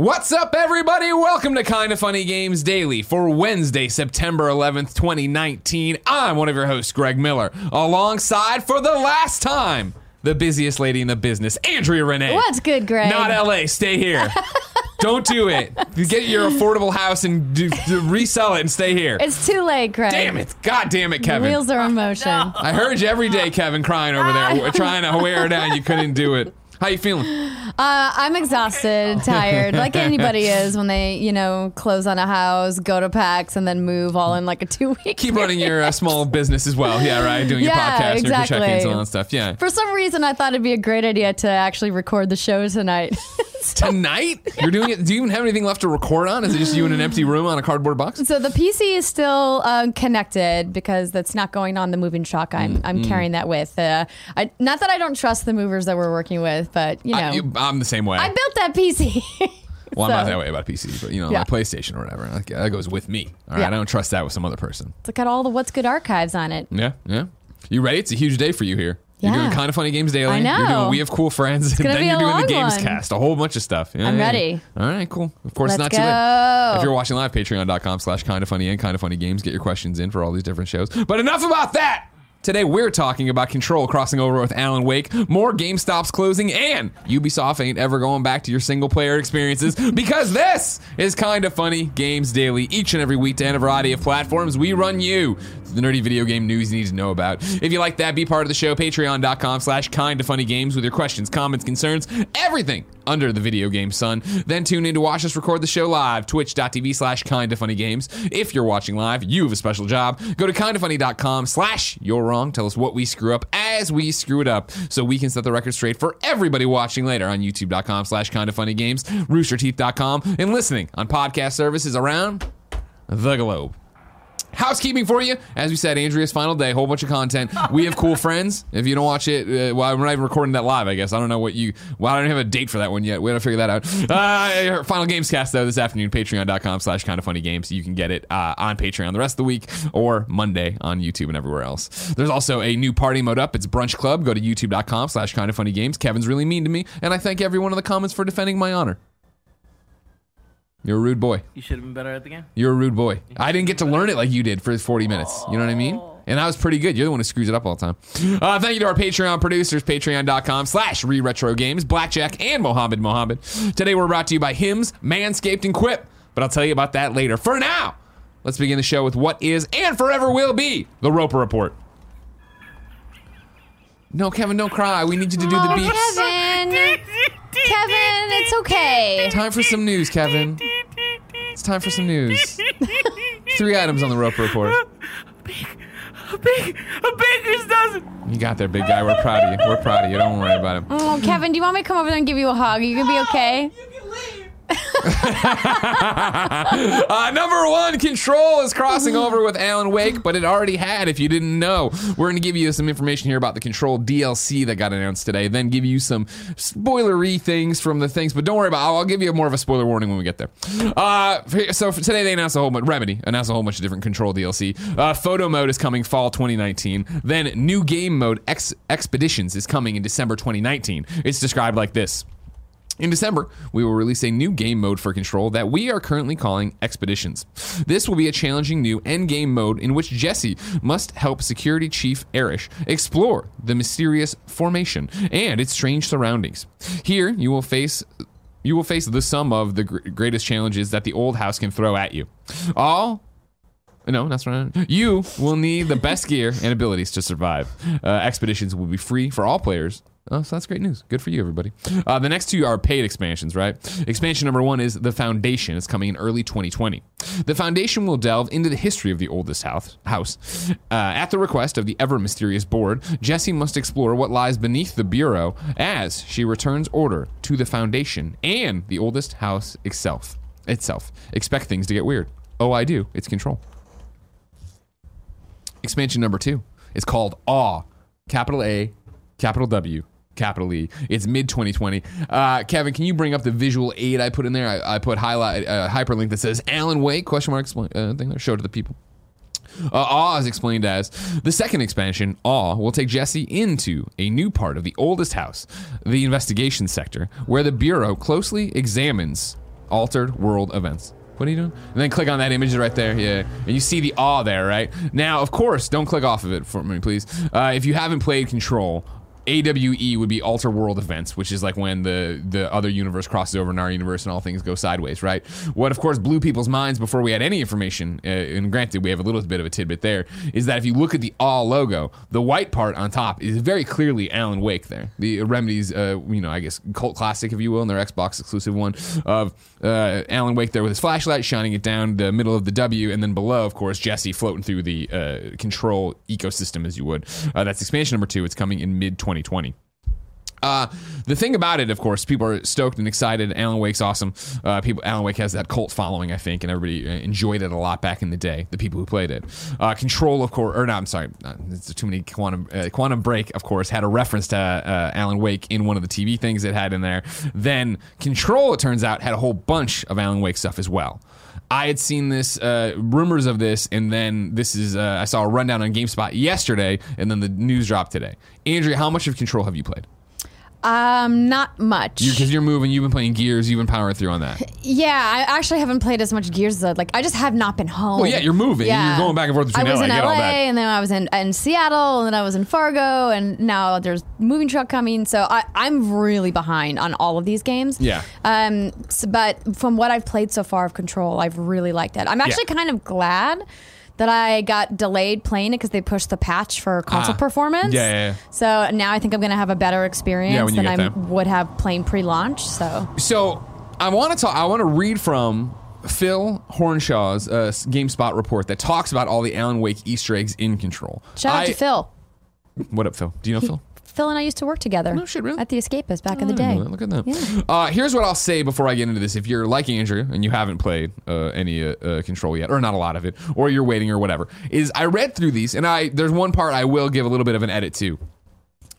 What's up, everybody? Welcome to Kind of Funny Games Daily for Wednesday, September 11th, 2019. I'm one of your hosts, Greg Miller, alongside for the last time, the busiest lady in the business, Andrea Renee. What's good, Greg? Not LA. Stay here. Don't do it. Get your affordable house and do, do resell it and stay here. It's too late, Greg. Damn it. God damn it, The Kevin. wheels are in motion. I heard you every day, Kevin, crying over there, trying to wear her down. You couldn't do it. How you feeling? Uh, I'm exhausted, tired, like anybody is when they, you know, close on a house, go to PAX, and then move all in like a two week. Keep running your uh, small business as well. Yeah, right. Doing your podcast, and your exactly. check-ins, and all that stuff. Yeah. For some reason, I thought it'd be a great idea to actually record the show tonight. Tonight, you're doing it. Do you even have anything left to record on? Is it just you in an empty room on a cardboard box? so the PC is still uh, connected because that's not going on the moving truck. I'm I'm Mm-hmm. carrying that with. Uh, I, not that I don't trust the movers that we're working with, but you know, I, you- I'm the same way. I built that PC. well, I'm not so- that way about PC, but you know, Yeah. my PlayStation or whatever. That that goes with me. All right, Yeah. I don't trust that with some other person. It's got all the what's good archives on it. Yeah, yeah. You ready? It's a huge day for you here. You're Yeah. doing kind of funny games daily. I You're doing. We Have Cool Friends. and then you're doing the Games one. Cast. A whole bunch of stuff. Yeah, I'm yeah, ready. All right, cool. Of course, Let's not too late. If you're watching live, patreon.com slash kind of funny and kind of funny games. Get your questions in for all these different shows. But enough about that. Today we're talking about Control crossing over with Alan Wake, more GameStops closing, and Ubisoft ain't ever going back to your single player experiences because this is kind of funny games daily each and every week to end a variety of platforms. We run you the nerdy video game news you need to know about. If you like that, be part of the show. Patreon.com slash kind of funny games with your questions, comments, concerns, everything under the video game sun. Then tune in to watch us record the show live, twitch.tv slash kind of funny games. If you're watching live, you have a special job. Go to kindoffunny.com slash you're wrong. Tell us what we screw up as we screw it up so we can set the record straight for everybody watching later on youtube.com slash kind of funny games, roosterteeth.com, and listening on podcast services around the globe. Housekeeping for you. As we said, Andrea's final day, whole bunch of content. We have cool friends. If you don't watch it, uh, well, we're not even recording that live, I guess. I don't know what you, well, I don't have a date for that one yet. We gotta figure that out. Uh, final games cast, though, this afternoon, patreon.com slash kind of funny games. You can get it uh, on Patreon the rest of the week or Monday on YouTube and everywhere else. There's also a new party mode up. It's Brunch Club. Go to youtube.com slash kind of funny games. Kevin's really mean to me, and I thank everyone in the comments for defending my honor. You're a rude boy. You should have been better at the game. You're a rude boy. I didn't get to learn it like you did for 40 minutes. You know what I mean? And that was pretty good. You're the one who screws it up all the time. Uh, thank you to our Patreon producers, patreon.com slash re-retro games, Blackjack and Mohammed Mohammed. Today we're brought to you by Hims, Manscaped, and Quip. But I'll tell you about that later. For now, let's begin the show with what is and forever will be the Roper Report. No, Kevin, don't cry. We need you to do the Oh, beeps. Kevin, Kevin, it's okay. Time for some news, Kevin. It's time for some news. Three items on the Roper Report. A big, a baker's dozen. You got there, big guy. We're proud of you. We're proud of you. Don't worry about it. Oh, Kevin, do you want me to come over there and give you a hug? Are you gonna be okay? Uh, number one, Control is crossing over with Alan Wake, but it already had. If you didn't know, we're going to give you some information here about the Control DLC that got announced today. Then give you some spoilery things from the things, but don't worry about. I'll, I'll give you more of a spoiler warning when we get there. Uh, so for today they announced a whole bunch. Remedy announced a whole bunch of different Control DLC. Uh, photo mode is coming fall 2019. Then new game mode Ex- Expeditions is coming in December 2019. It's described like this. In December, we will release a new game mode for Control that we are currently calling Expeditions. This will be a challenging new end game mode in which Jesse must help Security Chief Arish explore the mysterious formation and its strange surroundings. Here, you will face you will face the sum of the gr- greatest challenges that the old house can throw at you. All no, that's right. You will need the best gear and abilities to survive. Uh, expeditions will be free for all players. Oh, so that's great news. Good for you, everybody. Uh, the next two are paid expansions, right? Expansion number one is The Foundation. It's coming in early 2020. The Foundation will delve into the history of the oldest house. Uh, at the request of the ever mysterious board, Jesse must explore what lies beneath the Bureau as she returns order to the Foundation and the oldest house itself. Itself. Expect things to get weird. Oh, I do. It's control. Expansion number two is called Awe. Capital A, capital W, capital E. It's mid 2020. Uh, Kevin, can you bring up the visual aid I put in there? I, I put highlight uh, hyperlink that says Alan Wake question mark explain uh, thing there. Show it to the people. Uh, Awe is explained as the second expansion. Awe will take Jesse into a new part of the oldest house, the investigation sector, where the bureau closely examines Altered World Events. What are you doing? And then click on that image right there. Yeah. And you see the awe there, right? Now, of course, don't click off of it for me, please. Uh, if you haven't played Control, AWE would be alter world events, which is like when the the other universe crosses over in our universe and AWE things go sideways, right? What of course blew people's minds before we had any information, uh, and granted we have a little bit of a tidbit there, is that if you look at the all logo, the white part on top is very clearly Alan Wake there. The Remedy's, uh, you know, I guess cult classic, if you will, and their Xbox exclusive one of uh, Alan Wake there with his flashlight shining it down the middle of the W, and then below, of course, Jesse floating through the uh, control ecosystem as you would. Uh, that's expansion number two. It's coming in mid 2020. Uh, the thing about it, of course, people are stoked and excited. Alan Wake's awesome. Uh, people, Alan Wake has that cult following, I think, and everybody uh, enjoyed it a lot back in the day. The people who played it. Uh, Control, of course, or no, I'm sorry, uh, it's too many. Quantum uh, Quantum Break, of course, had a reference to Alan Wake in one of the TV things it had in there. Then Control, it turns out, had a whole bunch of Alan Wake stuff as well. I had seen this uh, rumors of this, and then this is uh, I saw a rundown on GameSpot yesterday, and then the news dropped today. Andrea, how much of Control have you played? Um, not much. Because you're moving, you've been playing Gears, you've been powering through on that. yeah, I actually haven't played as much Gears as I'd like. I just have not been home. Well, yeah, you're moving. Yeah. You're going back and forth between I was LA, in LA, and then I was in, in Seattle, and then I was in Fargo, and now there's moving truck coming. So I, I'm really behind on all of these games. Yeah. Um, so, but from what I've played so far of Control, I've really liked it. I'm actually kind of glad that I got delayed playing it because they pushed the patch for console Ah. performance. Yeah, yeah, yeah. So now I think I'm going to have a better Yeah, experience when you than get I there. would have playing pre-launch. So So I want to talk. I want to read from Phil Hornshaw's uh, GameSpot report that talks about all the Alan Wake Easter eggs in Control. shout out I- to Phil. What up, Phil? Do you know Phil? Phil and I used to work together. No shit, really? At the Escapist back in the day. Look at that. Uh, here's what I'll say before I get into this. If you're like Andrew and you haven't played uh, any uh, uh, Control yet, or not a lot of it, or you're waiting or whatever, is I read through these and I there's one part I will give a little bit of an edit to.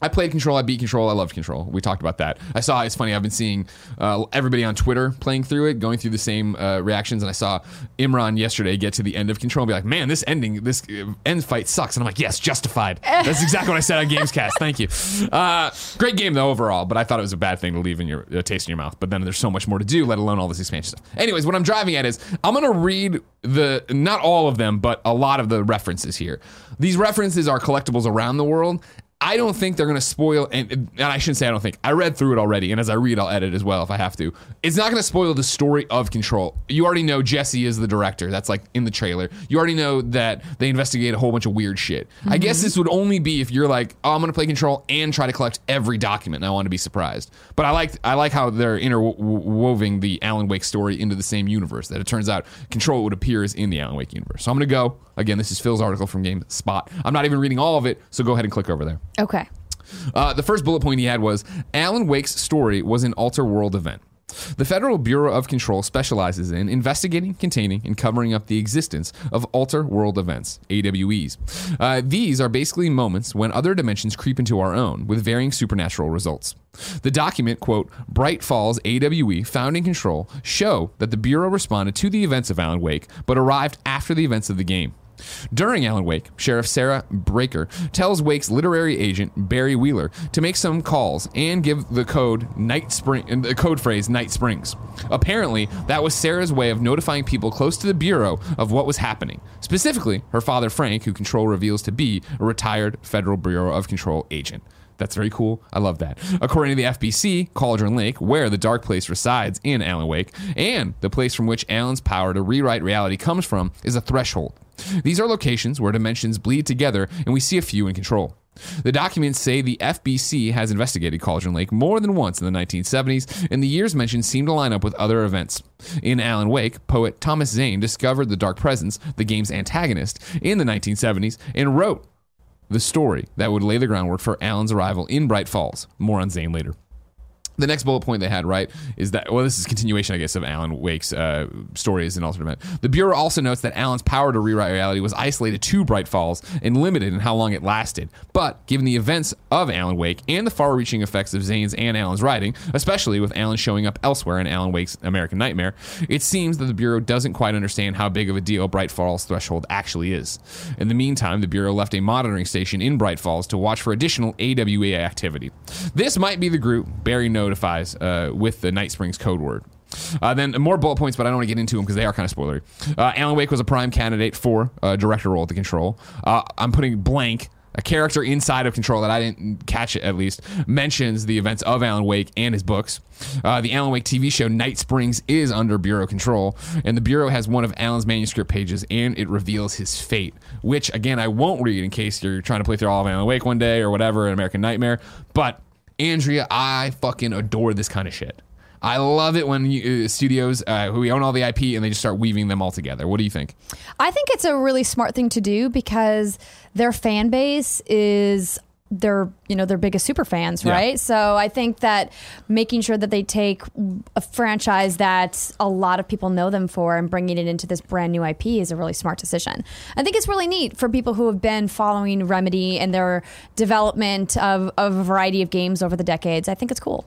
I played Control. I beat Control. I loved Control. We talked about that. I saw it's funny. I've been seeing uh, everybody on Twitter playing through it, going through the same uh, reactions. And I saw Imran yesterday get to the end of Control and be like, "Man, this ending, this uh, end fight sucks." And I'm like, "Yes, justified." That's exactly what I said on Gamescast. Thank you. Uh, great game though overall, but I thought it was a bad thing to leave in your taste in your mouth. But then there's so much more to do, let alone all this expansion stuff. Anyways, what I'm driving at is I'm gonna read the not all of them, but a lot of the references here. These references are collectibles around the world. I don't think they're going to spoil, and, and I shouldn't say I don't think. I read through it already, and as I read, I'll edit as well if I have to. It's not going to spoil the story of Control. You already know Jesse is the director. That's like in the trailer. You already know that they investigate a whole bunch of weird shit. I guess mm-hmm. this would only be if you're like, oh, I'm going to play Control and try to collect every document, and I want to be surprised. But I like I like how they're interwoving the Alan Wake story into the same universe. That it turns out Control would appear as in the Alan Wake universe. So I'm going to go. Again, this is Phil's article from GameSpot. I'm not even reading all of it, so go ahead and click over there. Okay. Uh, the first bullet point he had was Alan Wake's story was an alter world event. The Federal Bureau of Control specializes in investigating, containing, and covering up the existence of alter world events, AWEs. Uh, these are basically moments when other dimensions creep into our own with varying supernatural results. The document, quote, Bright Falls AWE Found in control show that the Bureau responded to the events of Alan Wake, but arrived after the events of the game. During Alan Wake, Sheriff Sarah Breaker tells Wake's literary agent Barry Wheeler to make some calls and give the code Night Spring, uh, the code phrase Night Springs. Apparently, that was Sarah's way of notifying people close to the bureau of what was happening. Specifically, her father Frank, who Control reveals to be a retired Federal Bureau of Control agent. That's very cool. I love that. According to the FBC, Cauldron Lake, where the dark place resides in Alan Wake, and the place from which Alan's power to rewrite reality comes from, is a threshold. These are locations where dimensions bleed together, and we see a few in control. The documents say the FBC has investigated Cauldron Lake more than once in the 1970s, and the years mentioned seem to line up with other events. In Alan Wake, poet Thomas Zane discovered the Dark Presence, the game's antagonist, in the 1970s and wrote the story that would lay the groundwork for Alan's arrival in Bright Falls. More on Zane later. The next bullet point they had, right, is that, well, this is continuation, I guess, of Alan Wake's uh, story as an alternate. The Bureau also notes that Alan's power to rewrite reality was isolated to Bright Falls and limited in how long it lasted. But given the events of Alan Wake and the far reaching effects of Zane's and Alan's writing, especially with Alan showing up elsewhere in Alan Wake's American Nightmare, it seems that the Bureau doesn't quite understand how big of a deal Bright Falls threshold actually is. In the meantime, the Bureau left a monitoring station in Bright Falls to watch for additional AWE activity. This might be the group Barry notifies uh, with the Night Springs code word. Uh, then more bullet points, but I don't want to get into them because they are kind of spoilery. Uh, Alan Wake was a prime candidate for uh, director role at the Control. Uh, I'm putting blank. A character inside of Control that I didn't catch it at least mentions the events of Alan Wake and his books. Uh, the Alan Wake TV show Night Springs is under Bureau control, and the Bureau has one of Alan's manuscript pages, and it reveals his fate. Which again, I won't read in case you're trying to play through all of Alan Wake one day or whatever, an American Nightmare. But Andrea, I fucking adore this kind of shit. I love it when you, uh, studios uh, who own all the IP and they just start weaving them all together. What do you think? I think it's a really smart thing to do because their fan base is their you know their biggest super fans Yeah. right so i think that making sure that they take a franchise that a lot of people know them for and bringing it into this brand new ip is a really smart decision i think it's really neat for people who have been following remedy and their development of, of a variety of games over the decades i think it's cool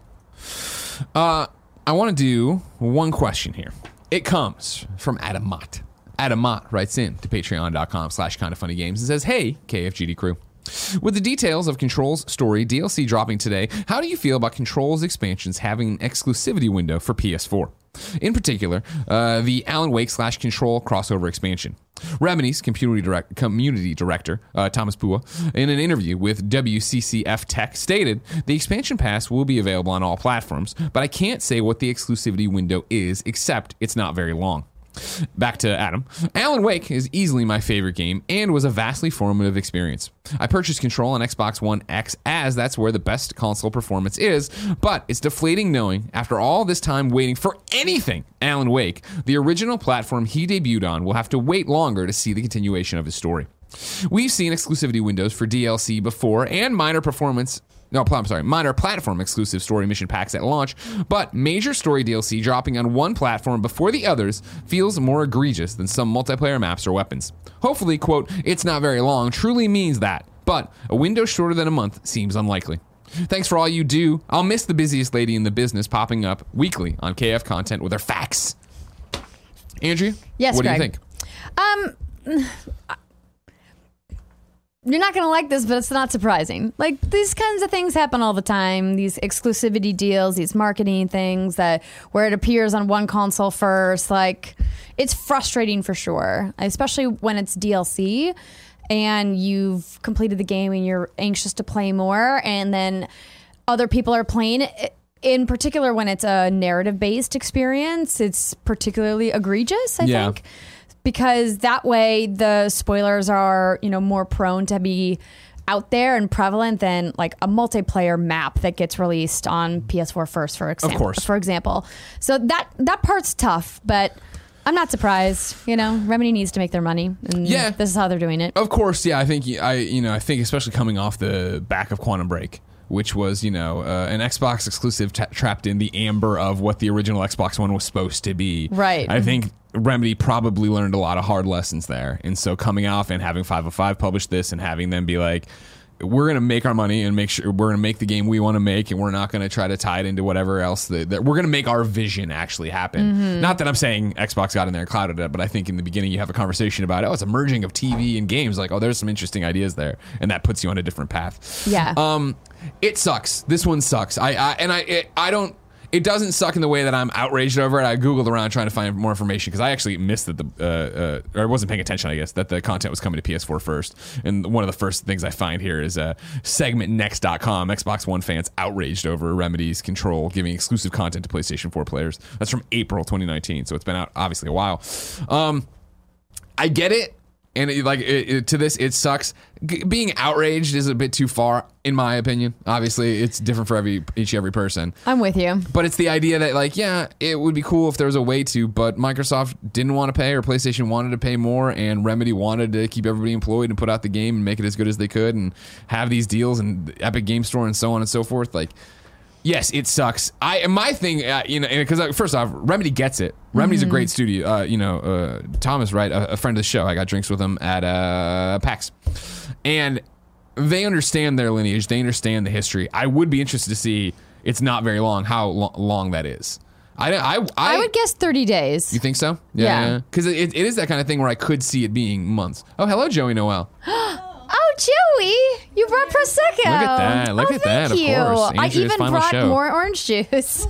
Uh, I want to do one question here. It comes from Adam Mott. Adam Mott writes in to patreon.com slash kind of funny games and says, Hey, KFGD crew. With the details of Control's story DLC dropping today, how do you feel about Control's expansions having an exclusivity window for PS4? In particular, uh, the Alan Wake slash Control crossover expansion. Remedy's community, direct, community director, uh, Thomas Puha, in an interview with WCCF Tech, stated the expansion pass will be available on all platforms, but I can't say what the exclusivity window is, except it's not very long. Back to Adam. Alan Wake is easily my favorite game and was a vastly formative experience. I purchased Control on Xbox One X as that's where the best console performance is, but it's deflating knowing after all this time waiting for anything Alan Wake, the original platform he debuted on will have to wait longer to see the continuation of his story. We've seen exclusivity windows for DLC before and minor performance no, I'm sorry, minor platform exclusive story mission packs at launch, but major story DLC dropping on one platform before the others feels more egregious than some multiplayer maps or weapons. Hopefully, quote, it's not very long truly means that, but a window shorter than a month seems unlikely. Thanks for all you do. I'll miss the busiest lady in the business popping up weekly on KF content with her facts. Andrea? Yes, What do you think? Um, you're not going to like this, but it's not surprising. Like these kinds of things happen all the time. These exclusivity deals, these marketing things that where it appears on one console first. Like it's frustrating for sure, especially when it's DLC and you've completed the game and you're anxious to play more, and then other people are playing it. In particular, when it's a narrative based experience, it's particularly egregious. I Yeah. think because that way the spoilers are you know more prone to be out there and prevalent than like a multiplayer map that gets released on PS4 first for example Of course. for example so that that part's tough but I'm not surprised you know Remedy needs to make their money and Yeah. this is how they're doing it Of course, yeah. I think I, you know, I think especially coming off the back of Quantum Break, which was you know uh, an Xbox exclusive ta trapped in the amber of what the original Xbox One was supposed to be. Right. I think Remedy probably learned a lot of hard lessons there, and so coming off and having 505 publish this and having them be like. We're gonna make our money and make sure we're gonna make the game we want to make, and we're not gonna try to tie it into whatever else that, that we're gonna make our vision actually happen. Not that I'm saying Xbox got in there and clouded it, but I think in the beginning you have a conversation about oh, it's a merging of TV and games. Like oh, there's some interesting ideas there, and that puts you on a different path. Yeah. Um, it sucks. This one sucks. I, I and I it, I don't. It doesn't suck in the way that I'm outraged over it. I googled around trying to find more information because I actually missed that the uh, uh, or I wasn't paying attention. I guess that the content was coming to PS4 first. And one of the first things I find here is uh, segmentnext.com. Xbox One fans outraged over Remedy's control giving exclusive content to PlayStation 4 players. That's from April 2019, so it's been out obviously a while. Um, I get it, and it, like it, it- to this, it sucks. G- being outraged is a bit too far, in my opinion. Obviously, it's different for every each every person. I'm with you But it's the idea that like, yeah, it would be cool if there was a way to, but Microsoft didn't want to pay, or PlayStation wanted to pay more, and Remedy wanted to keep everybody employed and put out the game and make it as good as they could, and have these deals and Epic Game Store and so on and so forth. Like, yes, it sucks. I my thing, uh, you know, because first off, Remedy gets it. Remedy's a great studio. Uh, you know, uh, Thomas, right, a, a friend of the show. I got drinks with him at uh, PAX, and they understand their lineage. They understand the history. I would be interested to see. It's not very long. How lo- long that is? I, I, I, I would guess 30 days You think so? Yeah. Because it, it is that kind of thing where I could see it being months. Oh, hello, Joey Noel. Oh, Joey, you brought prosecco. Look at that, look oh, at that, thank of you. course. I even brought show. more orange juice.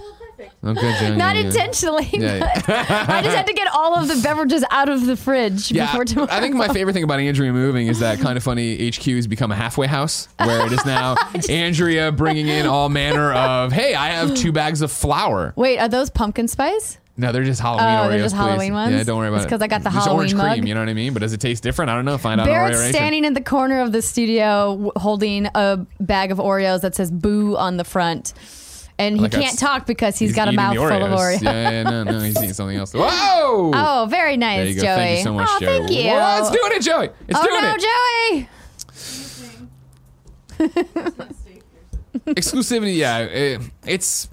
Oh, oh good, Joey. Not Yeah, yeah. intentionally. Yeah, yeah. but I just had to get all of the beverages out of the fridge Yeah, before tomorrow. I think my favorite thing about Andrea moving is that kind of funny HQ has become a halfway house where it is now Andrea bringing in all manner of, hey, I have two bags of flour. Wait, are those pumpkin spice? No, they're just Halloween Oh, Oreos. they're just please. Halloween ones? Yeah, don't worry about It's Because I got the Just orange Halloween cream, you know what I mean? But does it taste different? I don't know. Find out Barrett's on Oreo standing in the corner of the studio w- holding a bag of Oreos that says boo on the front. And he Like can't talk because he's got a eating the mouthful of Oreos. Yeah, yeah, no, no, he's eating something else. Whoa! Oh, very nice, there you go. Joey. Thank you so much, oh, Joey. thank you. Whoa, it's doing it, Joey. It's oh, doing no, it. Joey. exclusivity yeah it, it's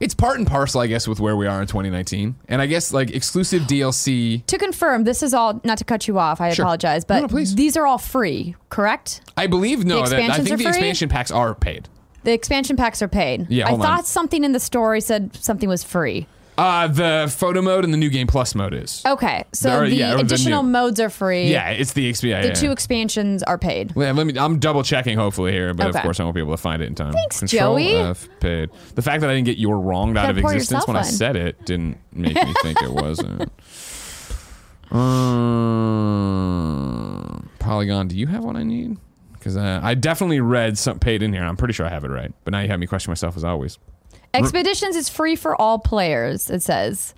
it's part and parcel i guess with where we are in 2019 and i guess like exclusive dlc To confirm, this is all, not to cut you off, I Sure. apologize, but no, please. these are all free, correct? i believe no The that, i think the free? expansion packs are paid The expansion packs are paid. Yeah, I on. thought something in the story said something was free. Uh the photo mode and the new game plus mode is Okay, so the yeah, or the additional new- modes are free. yeah it's the XP The two expansions are paid. Let me. I'm double checking, hopefully here, but of Okay. course I won't be able to find it in time. Thanks, Control Joey. F paid. The fact that I didn't get your wronged out Gotta of pour existence yourself when I one. said it didn't make me think it wasn't. Um, Polygon, do you have what I need? Because uh, I definitely read some paid in here. I'm pretty sure I have it right, but now you have me question myself as always. Expeditions is free for all players. It says,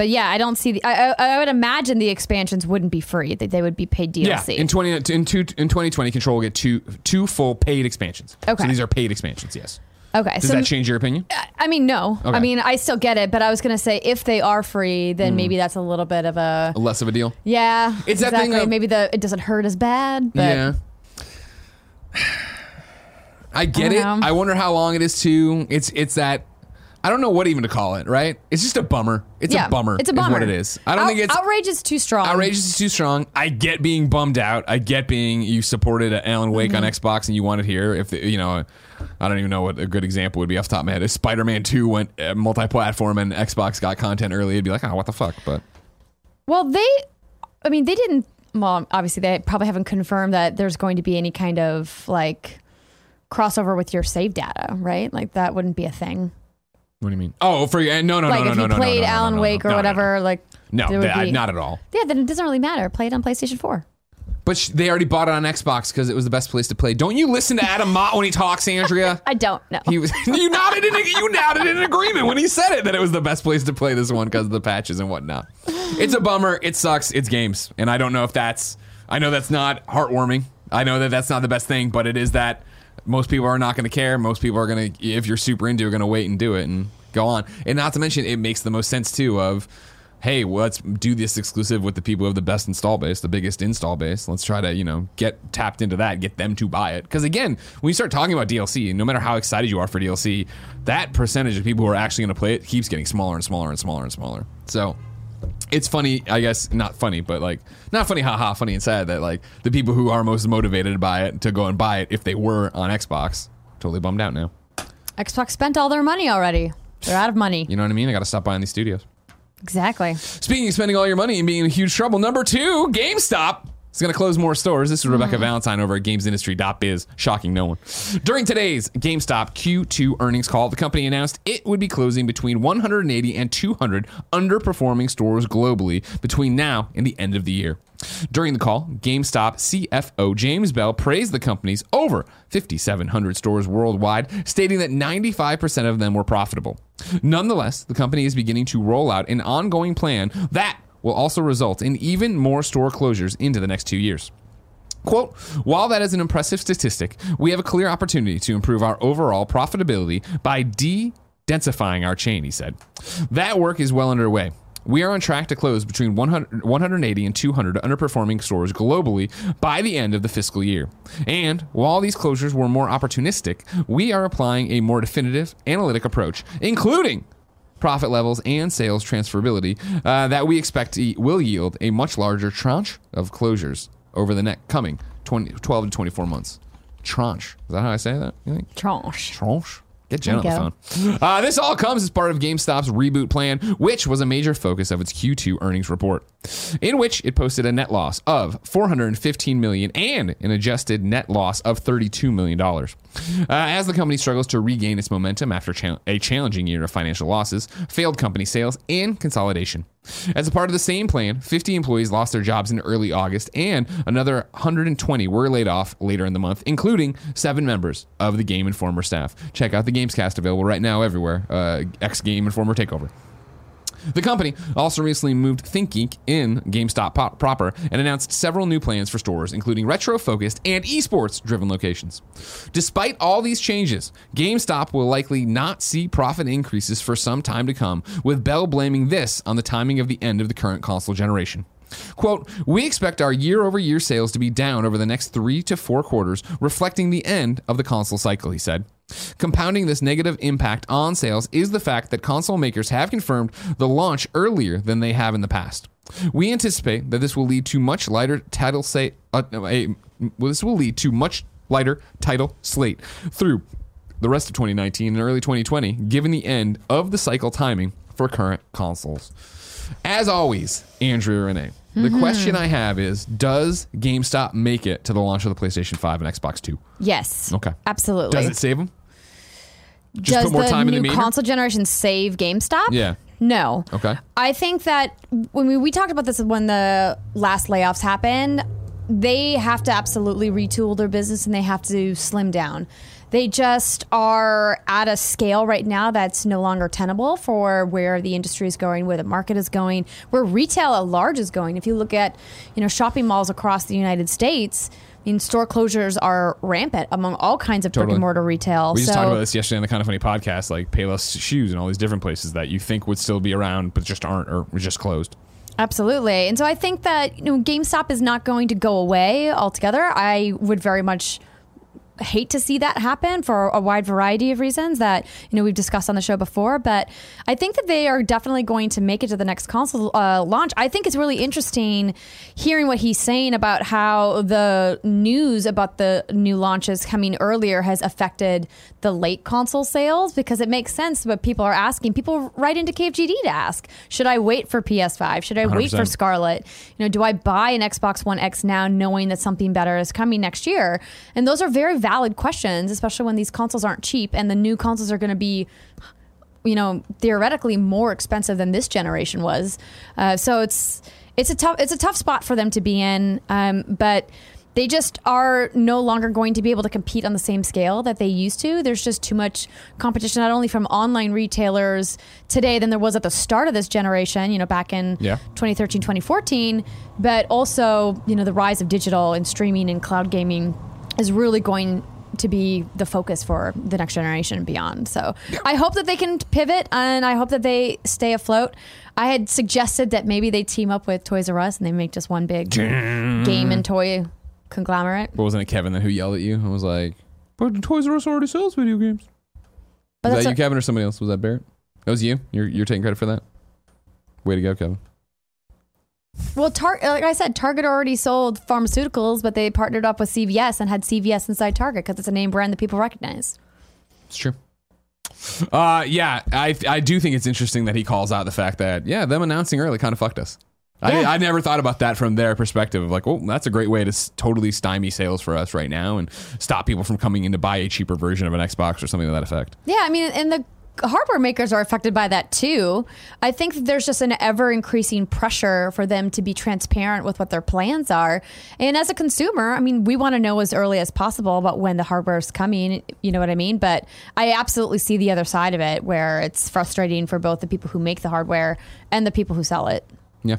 but yeah, I don't see the. I, I, I would imagine the expansions wouldn't be free; that they would be paid DLC. Yeah, in 20 in, two, in 2020, Control will get two two full paid expansions. Okay. so these are paid expansions. Yes. okay, Does so that change your opinion? I mean, no. Okay. I mean, I still get it, but I was gonna say if they are free, then hmm. maybe that's a little bit of a Less of a deal. yeah. It's that exactly. thing of- maybe the it doesn't hurt as bad. But yeah. I get I it. know. I wonder how long it is too. It's it's that I don't know what even to call it, right? It's just a bummer. It's yeah, a bummer. It's a bummer. what it is. I don't Out- think it's outrage is too strong. outrageous is too strong. I get being bummed out. I get being you supported Alan Wake Mm-hmm. on Xbox and you want it here. If the, you know, I don't even know what a good example would be off the top of my head. If Spider Man Two went uh, multi-platform and Xbox got content early, it'd be like, oh, what the fuck? But Well, they, I mean, they didn't. Well, obviously, they probably haven't confirmed that there's going to be any kind of like crossover with your save data, right? Like that wouldn't be a thing. What do you mean? Oh, for eh, no, no, no, like no, if no, you no, no, played no, no, no, Alan no, Wake no, or no, no, whatever, like No, there would that- be- not at all. Yeah, then it doesn't really matter. Play it on PlayStation Four. But sh- they already bought it on Xbox because it was the best place to play. Don't you listen to Adam Mott when he talks, Andrea? I don't know. He was you nodded in you nodded in agreement when he said it that it was the best place to play this one because of the patches and whatnot. It's a bummer. It sucks. It's games, and I don't know if that's. I know that's not heartwarming. I know that that's not the best thing, but it is that most people are not going to care. Most people are going to, if you're super into, are going to wait and do it and go on. And not to mention, it makes the most sense too. Of hey, well, let's do this exclusive with the people who have the best install base, the biggest install base. Let's try to, you know, get tapped into that, get them to buy it. Because again, when you start talking about DLC, no matter how excited you are for DLC, that percentage of people who are actually going to play it keeps getting smaller and smaller and smaller and smaller. So it's funny, I guess, not funny, but like, not funny, haha, funny and sad that like the people who are most motivated by it to go and buy it, if they were on Xbox, totally bummed out now. Xbox spent all their money already. They're out of money. You know what I mean? I got to stop buying these studios. Exactly. Speaking of spending all your money and being in huge trouble, number two, GameStop is going to close more stores. This is Rebecca mm. Valentine over at GamesIndustry.biz. Shocking no one. During today's GameStop Q2 earnings call, the company announced it would be closing between 180 and 200 underperforming stores globally between now and the end of the year. During the call, GameStop CFO James Bell praised the company's over 5,700 stores worldwide, stating that 95% of them were profitable. Nonetheless, the company is beginning to roll out an ongoing plan that will also result in even more store closures into the next two years. Quote, while that is an impressive statistic, we have a clear opportunity to improve our overall profitability by de densifying our chain, he said. That work is well underway. We are on track to close between 100, 180 and 200 underperforming stores globally by the end of the fiscal year. And while these closures were more opportunistic, we are applying a more definitive analytic approach, including profit levels and sales transferability uh, that we expect to, will yield a much larger tranche of closures over the next coming 20, 12 to 24 months. Tranche. Is that how I say that? You think? Tranche. Tranche? Get Jen on the phone. Uh, this all comes as part of GameStop's reboot plan, which was a major focus of its Q2 earnings report, in which it posted a net loss of 415 million and an adjusted net loss of 32 million dollars. Uh, as the company struggles to regain its momentum after cha- a challenging year of financial losses, failed company sales, and consolidation. As a part of the same plan, 50 employees lost their jobs in early August, and another 120 were laid off later in the month, including seven members of the Game Informer staff. Check out the Gamescast available right now everywhere. Uh, X Game Informer Takeover. The company also recently moved ThinkGeek in GameStop pop- proper and announced several new plans for stores, including retro focused and esports driven locations. Despite all these changes, GameStop will likely not see profit increases for some time to come, with Bell blaming this on the timing of the end of the current console generation. Quote, we expect our year over year sales to be down over the next three to four quarters, reflecting the end of the console cycle, he said. Compounding this negative impact on sales is the fact that console makers have confirmed the launch earlier than they have in the past. We anticipate that this will lead to much lighter title say uh, this will lead to much lighter title slate through the rest of 2019 and early 2020, given the end of the cycle timing for current consoles. As always, Andrea Renee, the question I have is Does GameStop make it to the launch of the PlayStation 5 and Xbox 2? Yes. Okay. Absolutely. Does it save them? Just Does put more the time in new the meter? console generation save GameStop? Yeah. No. Okay. I think that when we, we talked about this when the last layoffs happened, they have to absolutely retool their business and they have to slim down. They just are at a scale right now that's no longer tenable for where the industry is going, where the market is going, where retail at large is going. If you look at, you know, shopping malls across the United States, I mean, store closures are rampant among all kinds of brick Totally. and mortar retail. We just so, talked about this yesterday on the Kind of Funny podcast, like Payless Shoes and all these different places that you think would still be around, but just aren't or just closed. Absolutely. And so I think that, you know, GameStop is not going to go away altogether. I would very much hate to see that happen for a wide variety of reasons that you know we've discussed on the show before but i think that they are definitely going to make it to the next console uh, launch i think it's really interesting hearing what he's saying about how the news about the new launches coming earlier has affected the late console sales because it makes sense what people are asking people write into kfgd to ask should i wait for ps5 should i wait for Scarlett? You know, do I buy an Xbox One X now knowing that something better is coming next year? And those are very valid questions, especially when these consoles aren't cheap and the new consoles are going to be you know, theoretically more expensive than this generation was. Uh, so it's it's a tough it's a tough spot for them to be in. Um, but they just are no longer going to be able to compete on the same scale that they used to. There's just too much competition, not only from online retailers today than there was at the start of this generation, you know, back in Yeah. 2013, 2014, but also, you know, the rise of digital and streaming and cloud gaming is really going to be the focus for the next generation and beyond. So I hope that they can pivot and I hope that they stay afloat. I had suggested that maybe they team up with Toys R Us and they make just one big game and toy conglomerate. But wasn't it Kevin then who yelled at you and was like, but Toys R Us already sells video games? But was that you, a- Kevin, or somebody else? Was that Barrett? That was you? You're, you're taking credit for that? Way to go, Kevin. Well, Tar- like I said, Target already sold pharmaceuticals, but they partnered up with CVS and had CVS inside Target because it's a name brand that people recognize. It's true. Uh, yeah, I I do think it's interesting that he calls out the fact that yeah, them announcing early kind of fucked us. I, Yeah. I never thought about that from their perspective of like, oh, that's a great way to s- totally stymie sales for us right now and stop people from coming in to buy a cheaper version of an Xbox or something to that effect. Yeah, I mean, and the hardware makers are affected by that too. I think that there's just an ever increasing pressure for them to be transparent with what their plans are. And as a consumer, I mean, we want to know as early as possible about when the hardware is coming. You know what I mean? But I absolutely see the other side of it where it's frustrating for both the people who make the hardware and the people who sell it. Yeah.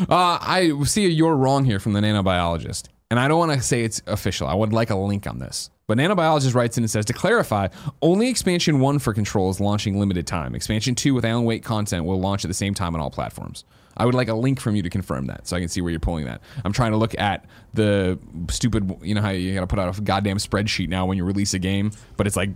Uh, I see you're wrong here from the nanobiologist. And I don't want to say it's official. I would like a link on this. But nanobiologist writes in and says to clarify, only expansion 1 for control is launching limited time. Expansion 2 with Alan Wake content will launch at the same time on all platforms. I would like a link from you to confirm that so I can see where you're pulling that. I'm trying to look at the stupid, you know how you got to put out a goddamn spreadsheet now when you release a game, but it's like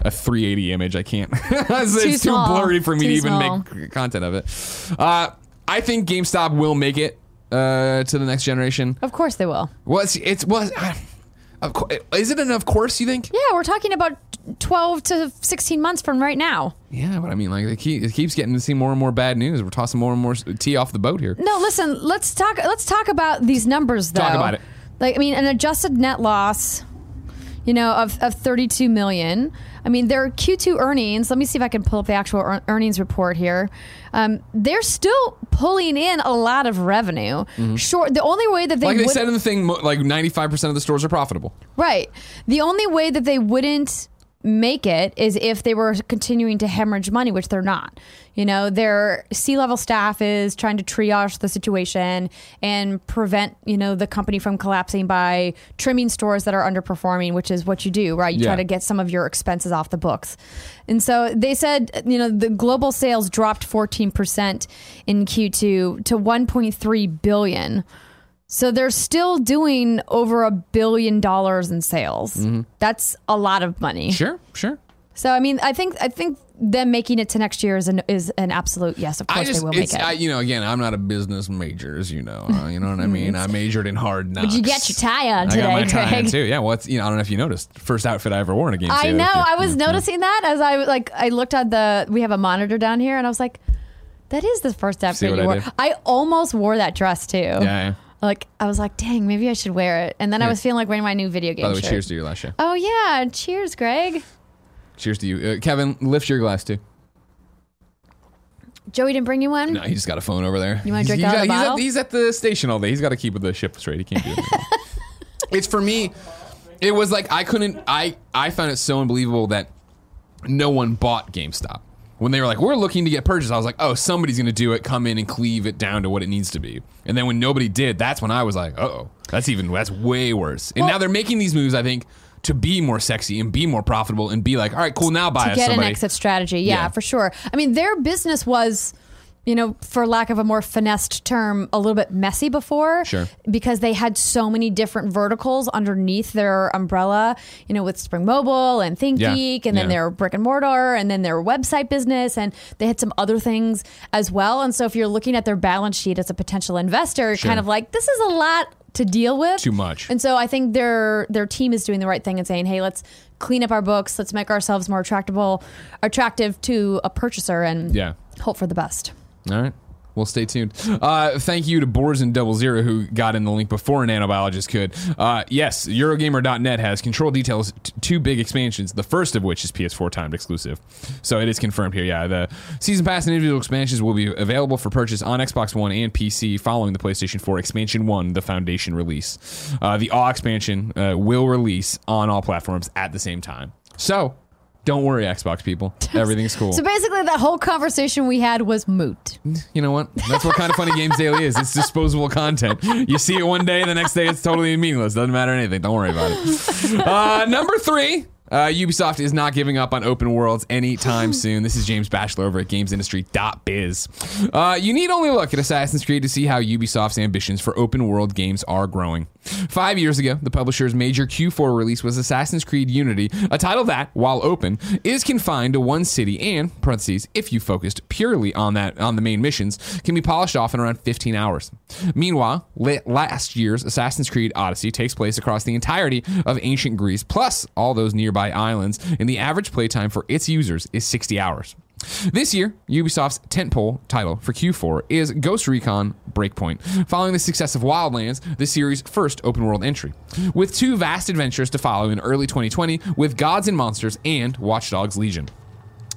a 380 image. I can't. it's Too it's too blurry for me Too to even small. make content of it. Uh, I think GameStop will make it uh, to the next generation. Of course they will. Well, it's, it's well, I, Of course, is it an of course? You think? Yeah, we're talking about 12 to 16 months from right now. Yeah, but I mean, like it, keep, it keeps getting to see more and more bad news. We're tossing more and more tea off the boat here. No, listen, let's talk let's talk about these numbers though. Talk about it. Like I mean an adjusted net loss, you know, of, of 32 million. I mean, their Q2 earnings, let me see if I can pull up the actual ear- earnings report here. Um, they're still pulling in a lot of revenue. Sure, the only way that they Mm-hmm. Like they said in the thing, like ninety five percent of the stores are profitable. Right. The only way that they wouldn't make it is if they were continuing to hemorrhage money, which they're not. You know, their C level staff is trying to triage the situation and prevent, you know, the company from collapsing by trimming stores that are underperforming, which is what you do, right? You Yeah. try to get some of your expenses off the books. And so they said, you know, the global sales dropped 14% in Q2 to 1.3 billion. So they're still doing over a billion dollars in sales. That's a lot of money. Mm-hmm. Sure, sure. So I mean, I think I think them making it to next year is an is an absolute yes. Of I course just, they will make it. I, you know, again, I'm not a business major, as you know. Uh, you know what I mean? I majored in hard knocks. but you get your tie on today, I got my tie on too. Yeah, well, it's, you know, I don't know if you noticed. First outfit I ever wore in a game. I know. I was yeah. noticing that as I like I looked at the we have a monitor down here and I was like, that is the first outfit you I wore. did? I almost wore that dress too. Yeah, yeah. Like I was like, dang, maybe I should wear it. And then I was feeling like wearing my new video game By the way, shirt. cheers to your last show. Oh yeah, cheers, Greg. Cheers to you, uh, Kevin. Lift your glass too. Joey didn't bring you one. No, he just got a phone over there. You wanna He's- drink he's out of at- the he's at- bottle? He's at the station all day. He's got to keep with the ship straight. He can't do it. it's for me. It was like I couldn't. I I found it so unbelievable that no one bought GameStop. When they were like, "We're looking to get purchased," I was like, "Oh, somebody's going to do it. Come in and cleave it down to what it needs to be." And then when nobody did, that's when I was like, "Uh oh, that's even that's way worse." And Well- now they're making these moves. I think to be more sexy and be more profitable and be like, "All right, cool, now buy to us get somebody." an exit strategy. Yeah, Yeah. for sure. I mean, their business was, you know, for lack of a more finessed term, a little bit messy before. Sure. Because they had so many different verticals underneath their umbrella, you know, with Spring Mobile and ThinkGeek, Yeah, and then yeah. their brick and mortar, and then their website business, and they had some other things as well. And so if you're looking at their balance sheet as a potential investor, you're Sure. kind of like, this is a lot to deal with. Too much. And so I think their their team is doing the right thing and saying, "Hey, let's clean up our books. Let's make ourselves more attractable, attractive to a purchaser, and Yeah. hope for the best." AWE right. Well, stay tuned. Uh, thank you to Boars and Double Zero who got in the link before a nanobiologist could. Uh, yes, Eurogamer.net has control details t- two big expansions. The first of which is PS4 timed exclusive, so it is confirmed here. Yeah, the season pass and individual expansions will be available for purchase on Xbox One and PC following the PlayStation 4 expansion one, the Foundation release. Uh, the All expansion uh, will release on all platforms at the same time. So. Don't worry, Xbox people. Everything's cool. So basically, that whole conversation we had was moot. You know what? That's what kind of funny games daily is. It's disposable content. You see it one day, the next day it's totally meaningless. Doesn't matter anything. Don't worry about it. Uh, number three. Uh, Ubisoft is not giving up on open worlds anytime soon. This is James Batchelor over at GamesIndustry.biz. Uh, you need only look at Assassin's Creed to see how Ubisoft's ambitions for open world games are growing. Five years ago, the publisher's major Q4 release was Assassin's Creed Unity, a title that, while open, is confined to one city and, parentheses, if you focused purely on that on the main missions, can be polished off in around 15 hours. Meanwhile, la- last year's Assassin's Creed Odyssey takes place across the entirety of ancient Greece, plus all those nearby islands, and the average playtime for its users is 60 hours. This year, Ubisoft's tentpole title for Q4 is Ghost Recon Breakpoint, following the success of Wildlands, the series' first open world entry. With two vast adventures to follow in early 2020 with Gods and Monsters and Watch Dogs Legion.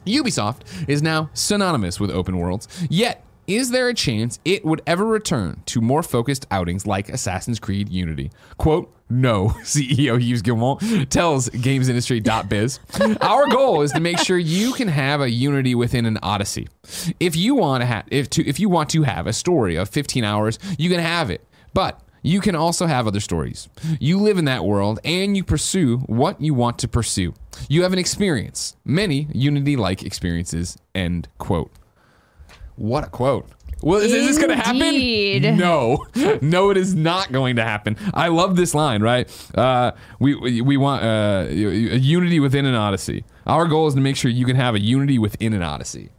Ubisoft is now synonymous with open worlds, yet is there a chance it would ever return to more focused outings like Assassin's Creed Unity? Quote, no, CEO Yves Guillemot tells GamesIndustry.biz. Our goal is to make sure you can have a Unity within an Odyssey. If you want to have, if to, if you want to have a story of 15 hours, you can have it. But you can also have other stories. You live in that world and you pursue what you want to pursue. You have an experience, many Unity like experiences. End quote. What a quote. Well, is, is this going to happen? No, no, it is not going to happen. I love this line, right? Uh, we, we we want uh, a unity within an odyssey. Our goal is to make sure you can have a unity within an odyssey.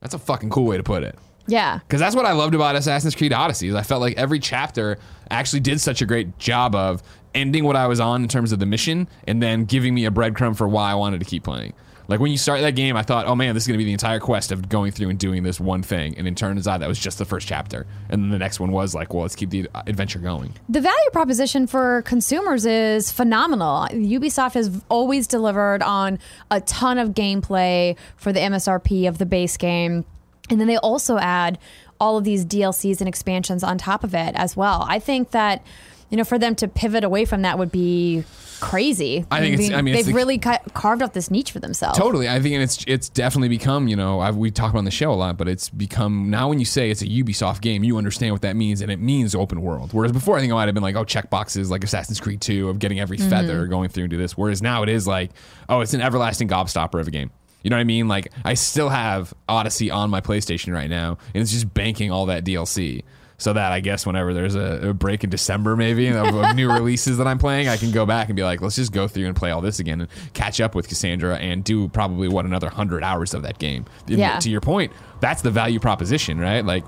That's a fucking cool way to put it. Yeah. Because that's what I loved about Assassin's Creed Odyssey. Is I felt like every chapter actually did such a great job of ending what I was on in terms of the mission, and then giving me a breadcrumb for why I wanted to keep playing. Like when you start that game, I thought, oh man, this is going to be the entire quest of going through and doing this one thing, and it turns out that was just the first chapter, and then the next one was like, well, let's keep the adventure going. The value proposition for consumers is phenomenal. Ubisoft has always delivered on a ton of gameplay for the MSRP of the base game. And then they also add all of these DLCs and expansions on top of it as well. I think that, you know, for them to pivot away from that would be crazy. I think it's- I mean, they've the- really ca- carved out this niche for themselves. Totally, I think it's it's definitely become you know I've, we talk about on the show a lot, but it's become now when you say it's a Ubisoft game, you understand what that means, and it means open world. Whereas before, I think it might have been like oh check boxes like Assassin's Creed Two of getting every mm-hmm. feather going through and do this. Whereas now it is like oh it's an everlasting gobstopper of a game. You know what I mean? Like I still have Odyssey on my PlayStation right now, and it's just banking all that DLC. So that I guess whenever there's a, a break in December, maybe of, of new releases that I'm playing, I can go back and be like, let's just go through and play all this again and catch up with Kassandra and do probably what another hundred hours of that game. Yeah. To your point, that's the value proposition, right? Like,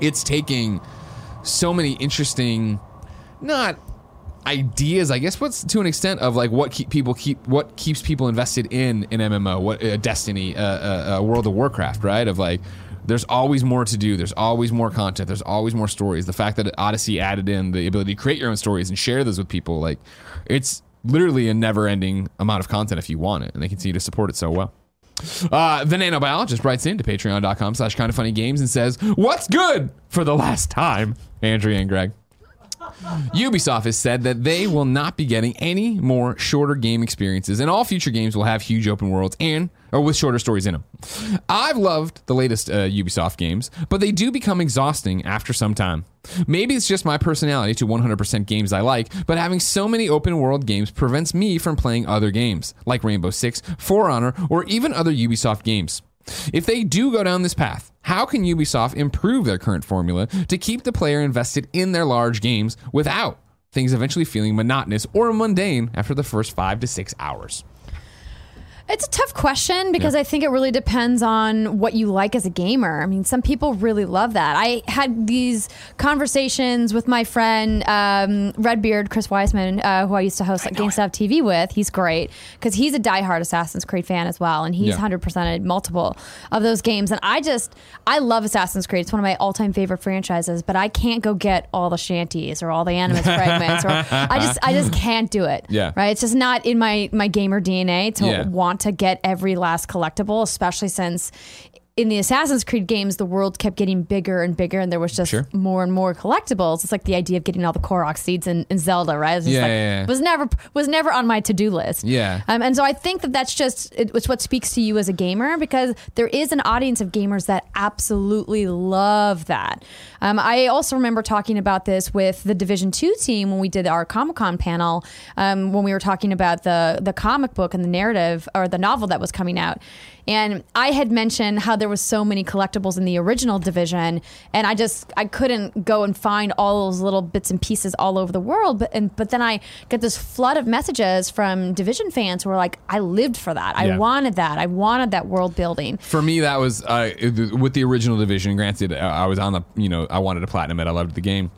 it's taking so many interesting, not ideas, I guess, what's to an extent of like what keep people keep what keeps people invested in an MMO, what uh, Destiny, uh, uh, uh, World of Warcraft, right? Of like. There's always more to do. There's always more content. There's always more stories. The fact that Odyssey added in the ability to create your own stories and share those with people, like it's literally a never-ending amount of content if you want it, and they continue to support it so well. Uh, the nanobiologist writes into patreon.com slash kind of funny games and says, What's good for the last time? Andrea and Greg. Ubisoft has said that they will not be getting any more shorter game experiences, and all future games will have huge open worlds and or with shorter stories in them. I've loved the latest uh, Ubisoft games, but they do become exhausting after some time. Maybe it's just my personality to 100% games I like, but having so many open world games prevents me from playing other games like Rainbow Six, For Honor, or even other Ubisoft games. If they do go down this path, how can Ubisoft improve their current formula to keep the player invested in their large games without things eventually feeling monotonous or mundane after the first five to six hours? It's a tough question because I think it really depends on what you like as a gamer. I mean, some people really love that. I had these conversations with my friend um, Redbeard Chris Weisman, uh, who I used to host at GameStop TV with. He's great because he's a diehard Assassin's Creed fan as well, and he's Yeah. hundred percented multiple of those games. And I just I love Assassin's Creed. It's one of my all time favorite franchises. But I can't go get all the shanties or all the animus fragments, or I just I just can't do it. Yeah. right. It's just not in my my gamer DNA to Yeah. want to get every last collectible, especially since in the Assassin's Creed games, the world kept getting bigger and bigger, and there was just Sure. more and more collectibles. It's like the idea of getting all the Korok seeds in, in Zelda, right? Just Yeah, like, yeah, yeah. was never was never on my to do list. Yeah. um, and so I think that that's just it- it's what speaks to you as a gamer because there is an audience of gamers that absolutely love that. Um, I also remember talking about this with the Division Two team when we did our Comic Con panel um, when we were talking about the the comic book and the narrative or the novel that was coming out. And I had mentioned how there was so many collectibles in the original division, and I just I couldn't go and find all those little bits and pieces all over the world. But and but then I get this flood of messages from division fans who are like, I lived for that. I Yeah. wanted that. I wanted that world building. For me, that was uh, with the original division. Granted, uh, I was on the you know I wanted to platinum it. I loved the game,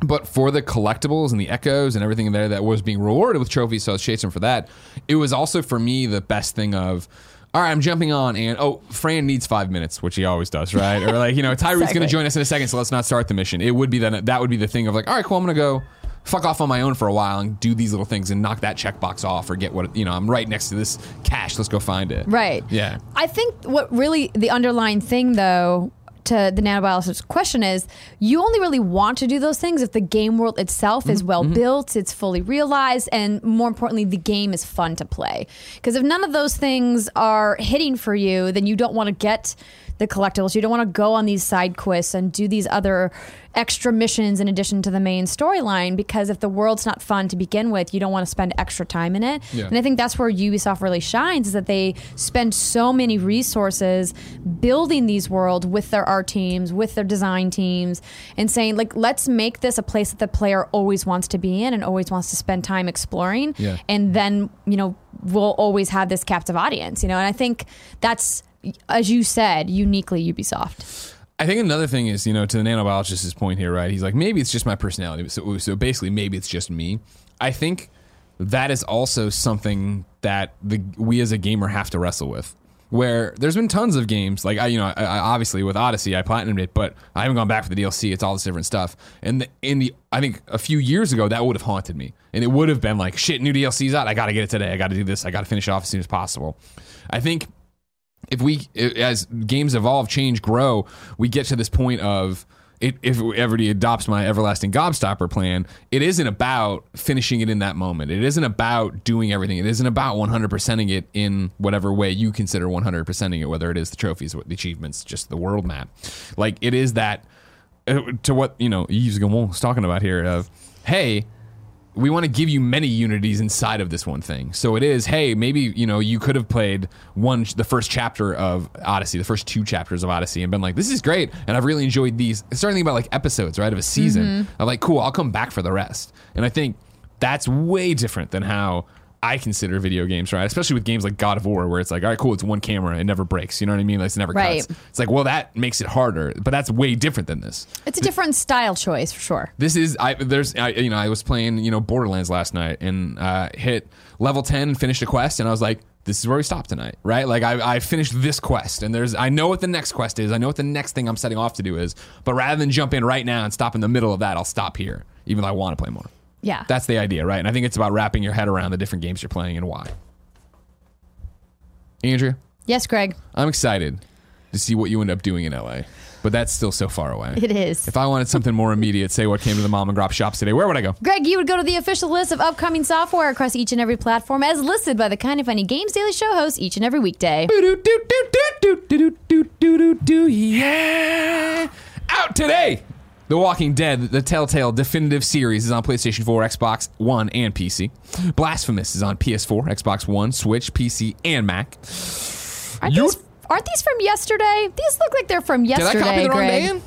but for the collectibles and the echoes and everything in there that was being rewarded with trophies, so I was chasing for that. It was also for me the best thing of. All right, I'm jumping on, and oh, Fran needs five minutes, which he always does, right? Or like, you know, Tyreek's going to join us in a second, so let's not start the mission. It would be that that would be the thing of like, all right, cool, I'm going to go fuck off on my own for a while and do these little things and knock that checkbox off or get what you know. I'm right next to this cache. Let's go find it. Right. Yeah. I think what really the underlying thing though to the nanobiologist's question is you only really want to do those things if the game world itself is mm-hmm. well mm-hmm. built, it's fully realized, and more importantly, the game is fun to play. Because if none of those things are hitting for you, then you don't want to get the collectibles. You don't want to go on these side quests and do these other extra missions in addition to the main storyline because if the world's not fun to begin with, you don't want to spend extra time in it. Yeah. And I think that's where Ubisoft really shines is that they spend so many resources building these worlds with their art teams, with their design teams, and saying like, let's make this a place that the player always wants to be in and always wants to spend time exploring. Yeah. And then you know we'll always have this captive audience. You know, and I think that's as you said, uniquely Ubisoft. I think another thing is, you know, to the nanobiologist's point here, right? He's like, maybe it's just my personality. So, so basically, maybe it's just me. I think that is also something that the we as a gamer have to wrestle with. Where there's been tons of games, like I, you know, I, I obviously with Odyssey, I platinumed it, but I haven't gone back for the DLC. It's all this different stuff. And the, in the, I think a few years ago, that would have haunted me, and it would have been like, shit, new DLC's out. I got to get it today. I got to do this. I got to finish off as soon as possible. I think if we as games evolve, change, grow, we get to this point of it, if everybody adopts my everlasting gobstopper plan, it isn't about finishing it in that moment. It isn't about doing everything. It isn't about 100%ing it in whatever way you consider 100%ing it, whether it is the trophies, the achievements, just the world map. Like it is that uh, to what you know Yves was talking about here of hey we want to give you many unities inside of this one thing. So it is, hey, maybe you know you could have played one the first chapter of Odyssey, the first two chapters of Odyssey, and been like, this is great, and I've really enjoyed these. Starting to think about like episodes, right, of a season. Mm-hmm. I'm like, cool, I'll come back for the rest. And I think that's way different than how I consider video games, right? Especially with games like God of War, where it's like, all right, cool, it's one camera, it never breaks. You know what I mean? Like, it never Right. cuts. It's like, well, that makes it harder, but that's way different than this. It's a different style choice for sure. This is I there's I, you know I was playing you know Borderlands last night and uh, hit level ten and finished a quest and I was like this is where we stop tonight right like I, I finished this quest and there's I know what the next quest is I know what the next thing I'm setting off to do is but rather than jump in right now and stop in the middle of that I'll stop here even though I want to play more Yeah. that's the idea right and I think it's about wrapping your head around the different games you're playing and why Andrea yes, Greg. I'm excited to see what you end up doing in LA but that's still so far away It is. if I wanted something more immediate say what came to the mom and grop shops today where would I go Greg, you would go to the official list of upcoming software across each and every platform as listed by the Kind of Funny Games Daily Show host each and every weekday. Yeah. Out today. The Walking Dead, the Telltale Definitive Series, is on PlayStation 4, Xbox One, and PC. Blasphemous is on PS4, Xbox One, Switch, PC, and Mac. Aren't, You- these, aren't these from yesterday? These look like they're from yesterday. Did I copy the wrong Greg. day in?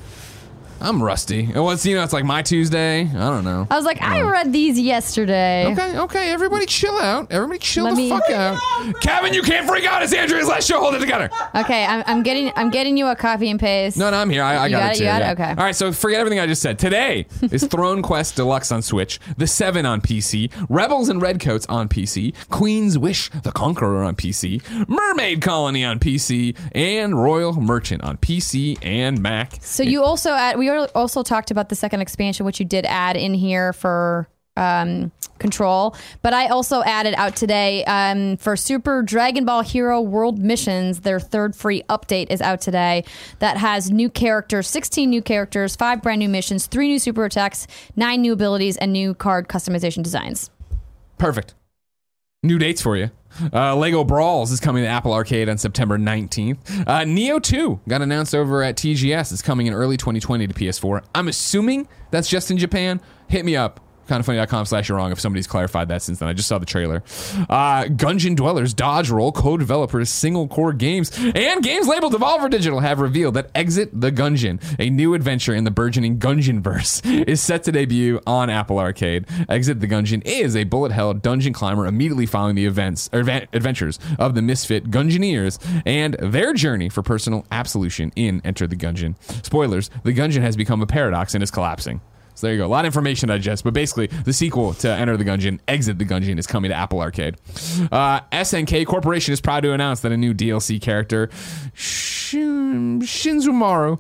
I'm rusty. It was, you know, it's like my Tuesday. I don't know. I was like, I read these yesterday. Okay, okay, everybody chill out. Everybody chill Let the me- fuck out. Kevin, you can't freak out. It's Andrea's last show. Hold it together. Okay, I'm, I'm getting I'm getting you a copy and paste. No, no, I'm here. I, I You got, got it. it? too, You got it? yeah. Okay. All right, so forget everything I just said. Today is Throne Quest Deluxe on Switch, The Seven on PC, Rebels and Redcoats on PC, Queen's Wish the Conqueror on PC, Mermaid Colony on PC, and Royal Merchant on PC and Mac. So you also add, we also talked about the second expansion, which you did add in here for um, Control, but I also added out today um, for Super Dragon Ball Hero World Missions. Their third free update is out today. That has new characters, 16 new characters, five brand new missions, three new super attacks, nine new abilities, and new card customization designs. Perfect. New dates for you. Uh, Lego Brawls is coming to Apple Arcade on September 19th. Uh, Nioh 2 got announced over at TGS. It's coming in early 2020 to PS4. I'm assuming that's just in Japan. Hit me up. Kindoffunny.com slash you're wrong if somebody's clarified that since then. I just saw the trailer. Uh, Gungeon Dwellers, Dodge Roll, co-developers, Singlecore games, and games labeled Devolver Digital have revealed that Exit the Gungeon, a new adventure in the burgeoning Gungeon verse, is set to debut on Apple Arcade. Exit the Gungeon is a bullet hell dungeon climber immediately following the events or adventures of the misfit Gungeoneers and their journey for personal absolution in Enter the Gungeon. Spoilers: the Gungeon has become a paradox and is collapsing. So there you go. A lot of information to digest, but basically the sequel to Enter the Gungeon, Exit the Gungeon, is coming to Apple Arcade. Uh, SNK Corporation is proud to announce that a new DLC character, Shin, Shinzumaru,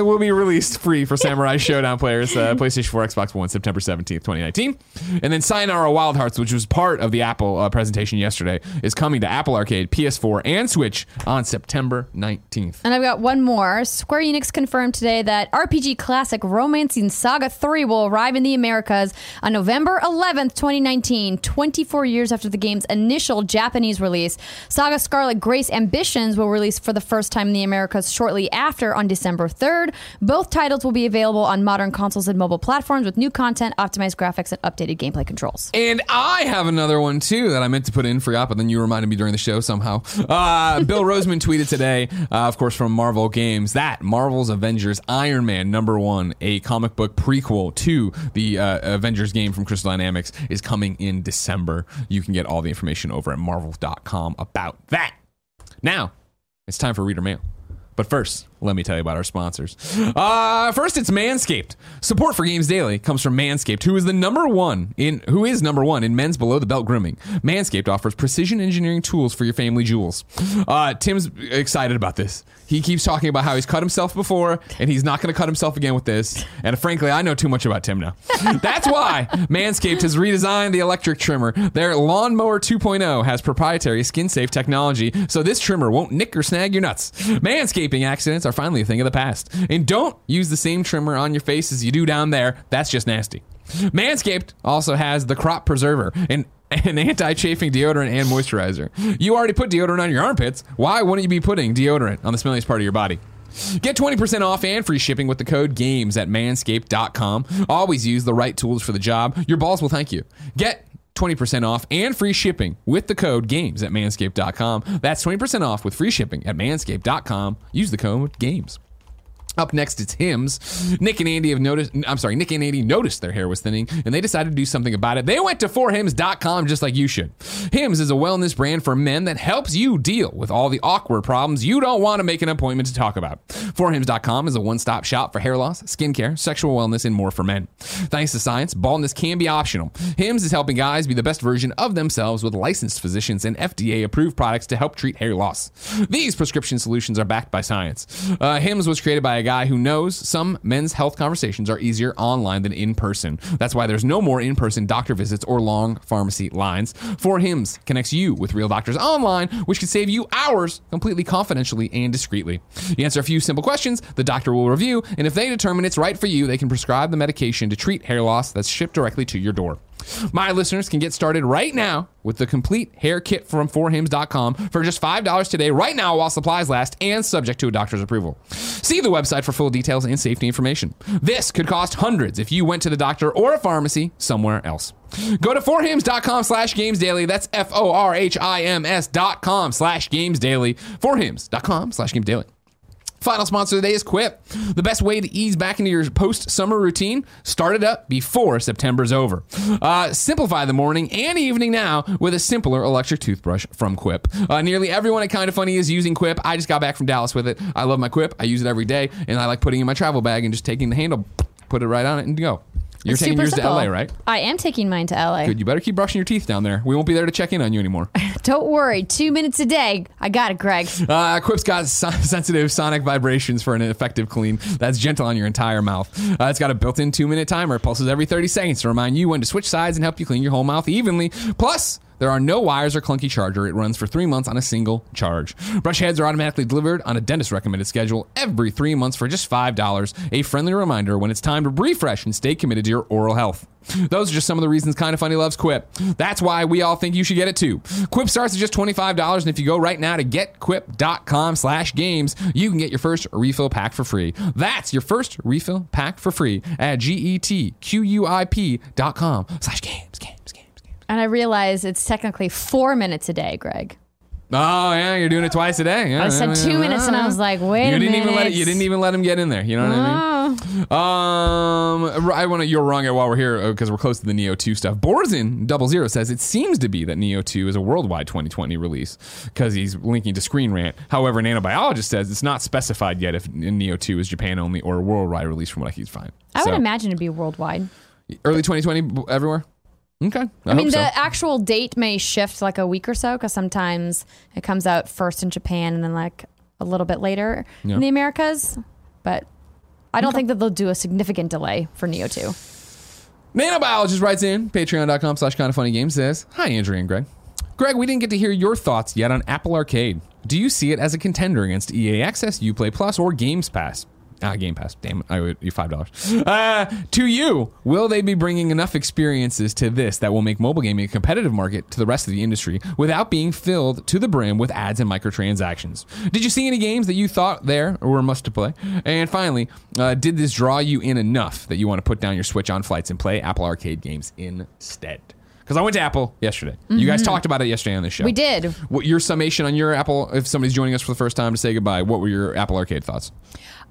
uh, will be released free for Samurai Shodown players, uh, PlayStation 4, Xbox One, September 17th, 2019. And then Sayonara Wild Hearts, which was part of the Apple uh, presentation yesterday, is coming to Apple Arcade, PS4, and Switch on September 19th. And I've got one more. Square Enix confirmed today that RPG classic Romancing Saga 3 will arrive in the Americas on November 11th, 2019, 24 years after the game's initial Japanese release. Saga Scarlet Grace Ambitions will release for the first time in the Americas shortly after on December 3rd. Both titles will be available on modern consoles and mobile platforms with new content, optimized graphics, and updated gameplay controls. And I have another one too that I meant to put in, for forgot, but then you reminded me during the show somehow. Uh, Bill Rosemann tweeted today, uh, of course, from Marvel Games, that Marvel's Avengers Iron Man number one, a comic book prequel to the uh, Avengers game from Crystal Dynamics, is coming in December. You can get all the information over at marvel.com about that. Now, it's time for reader mail. But first, let me tell you about our sponsors. Uh, first, it's Manscaped. Support for Games Daily comes from Manscaped, who is the number one in who is number one in men's below the belt grooming. Manscaped offers precision engineering tools for your family jewels. Uh, Tim's excited about this. He keeps talking about how he's cut himself before, and he's not going to cut himself again with this. And frankly, I know too much about Tim now. That's why Manscaped has redesigned the electric trimmer. Their Lawnmower 2.0 has proprietary skin-safe technology, so this trimmer won't nick or snag your nuts. Manscaping accidents are finally a thing of the past. And don't use the same trimmer on your face as you do down there. That's just nasty. Manscaped also has the Crop Preserver, an an anti-chafing deodorant and moisturizer. You already put deodorant on your armpits. Why wouldn't you be putting deodorant on the smelliest part of your body? Get 20% off and free shipping with the code GAMES at manscaped.com. Always use the right tools for the job. Your balls will thank you. Get 20% off and free shipping with the code GAMES at manscaped.com. That's 20% off with free shipping at manscaped.com. Use the code GAMES. Up next, it's Hims. Nick and Andy have noticed, I'm sorry, Nick and Andy noticed their hair was thinning and they decided to do something about it. They went to 4hims.com just like you should. Hims is a wellness brand for men that helps you deal with all the awkward problems you don't want to make an appointment to talk about. 4hims.com is a one stop shop for hair loss, skincare, sexual wellness, and more for men. Thanks to science, baldness can be optional. Hims is helping guys be the best version of themselves with licensed physicians and FDA approved products to help treat hair loss. These prescription solutions are backed by science. Uh, Hims was created by a guy who knows some men's health conversations are easier online than in person. That's why there's no more in person doctor visits or long pharmacy lines. For Hims connects you with real doctors online, which can save you hours completely confidentially and discreetly. You answer a few simple questions, the doctor will review, and if they determine it's right for you, they can prescribe the medication to treat hair loss that's shipped directly to your door. My listeners can get started right now with the complete hair kit from forhims.com for just $5 today, right now while supplies last, and subject to a doctor's approval. See the website for full details and safety information. This could cost hundreds if you went to the doctor or a pharmacy somewhere else. Go to forhims.com slash games daily. That's F O R H I M S dot com slash games daily. Forhims.com slash games daily. Final sponsor of the day is Quip. The best way to ease back into your post summer routine, start it up before September's over. Uh, simplify the morning and evening now with a simpler electric toothbrush from Quip. Uh, nearly everyone at Kind of Funny is using Quip. I just got back from Dallas with it. I love my Quip. I use it every day, and I like putting it in my travel bag and just taking the handle, put it right on it, and go. You're It's taking yours simple. to LA, right? I am taking mine to LA. Good. You better keep brushing your teeth down there. We won't be there to check in on you anymore. Don't worry, two minutes a day. I got it, Greg. Uh, Quip's got so- sensitive sonic vibrations for an effective clean that's gentle on your entire mouth. Uh, it's got a built-in two-minute timer. It pulses every 30 seconds to remind you when to switch sides and help you clean your whole mouth evenly. Plus, there are no wires or clunky charger. It runs for three months on a single charge. Brush heads are automatically delivered on a dentist recommended schedule every three months for just $5. A friendly reminder when it's time to refresh and stay committed to your oral health. Those are just some of the reasons Kind of Funny loves Quip. That's why we all think you should get it too. Quip starts at just $25, and if you go right now to getquip.com slash games, you can get your first refill pack for free. That's your first refill pack for free at G-E-T-Q-U-I-P dot com slash games, games, games, games. And I realize it's technically four minutes a day, Greg. Oh yeah, you're doing it twice a day. Yeah, I said two yeah. minutes, and I was like, wait you a didn't minute. even let you didn't even let him get in there. You know what I mean? Um, I want to. You're wrong while we're here because we're close to the Nioh 2 stuff. Borzin Double Zero says it seems to be that Nioh 2 is a worldwide 2020 release because he's linking to Screen Rant. However, Nanobiologist says it's not specified yet if Nioh 2 is Japan only or a worldwide release. From what I can find, I would imagine it'd be worldwide. early 2020 everywhere. Okay, I, I mean, the so. actual date may shift like a week or so because sometimes it comes out first in Japan and then like a little bit later Yeah. in the Americas. But I don't think that they'll do a significant delay for Nioh 2. Nanobiologist writes in, patreon.com slash kind of funny games says, Hi, Andrea and Greg. Greg, we didn't get to hear your thoughts yet on Apple Arcade. Do you see it as a contender against EA Access, Uplay Plus, or Games Pass? Ah, Game Pass. Damn it. I owe you $5. Uh, to you, will they be bringing enough experiences to this that will make mobile gaming a competitive market to the rest of the industry without being filled to the brim with ads and microtransactions? Did you see any games that you thought there were a must to play? And finally, uh, did this draw you in enough that you want to put down your Switch on flights and play Apple Arcade games instead? Because I went to Apple yesterday. You guys talked about it yesterday on the show. We did. What your summation on your Apple? If somebody's joining us for the first time to say goodbye, what were your Apple Arcade thoughts?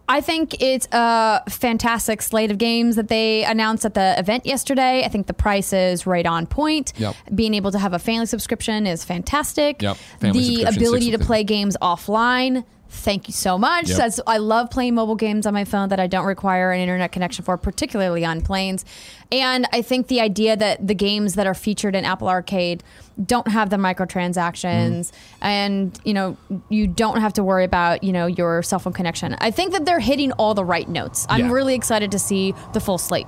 I think it's a fantastic slate of games that they announced at the event yesterday. I think the price is right on point. Yep. Being able to have a family subscription is fantastic. Yep. Family the ability to play games offline Thank you so much. Yep. That's, I love playing mobile games on my phone that I don't require an internet connection for, particularly on planes. And I think the idea that the games that are featured in Apple Arcade don't have the microtransactions and, you know, you don't have to worry about, you know, your cell phone connection. I think that they're hitting all the right notes. I'm Yeah. really excited to see the full slate.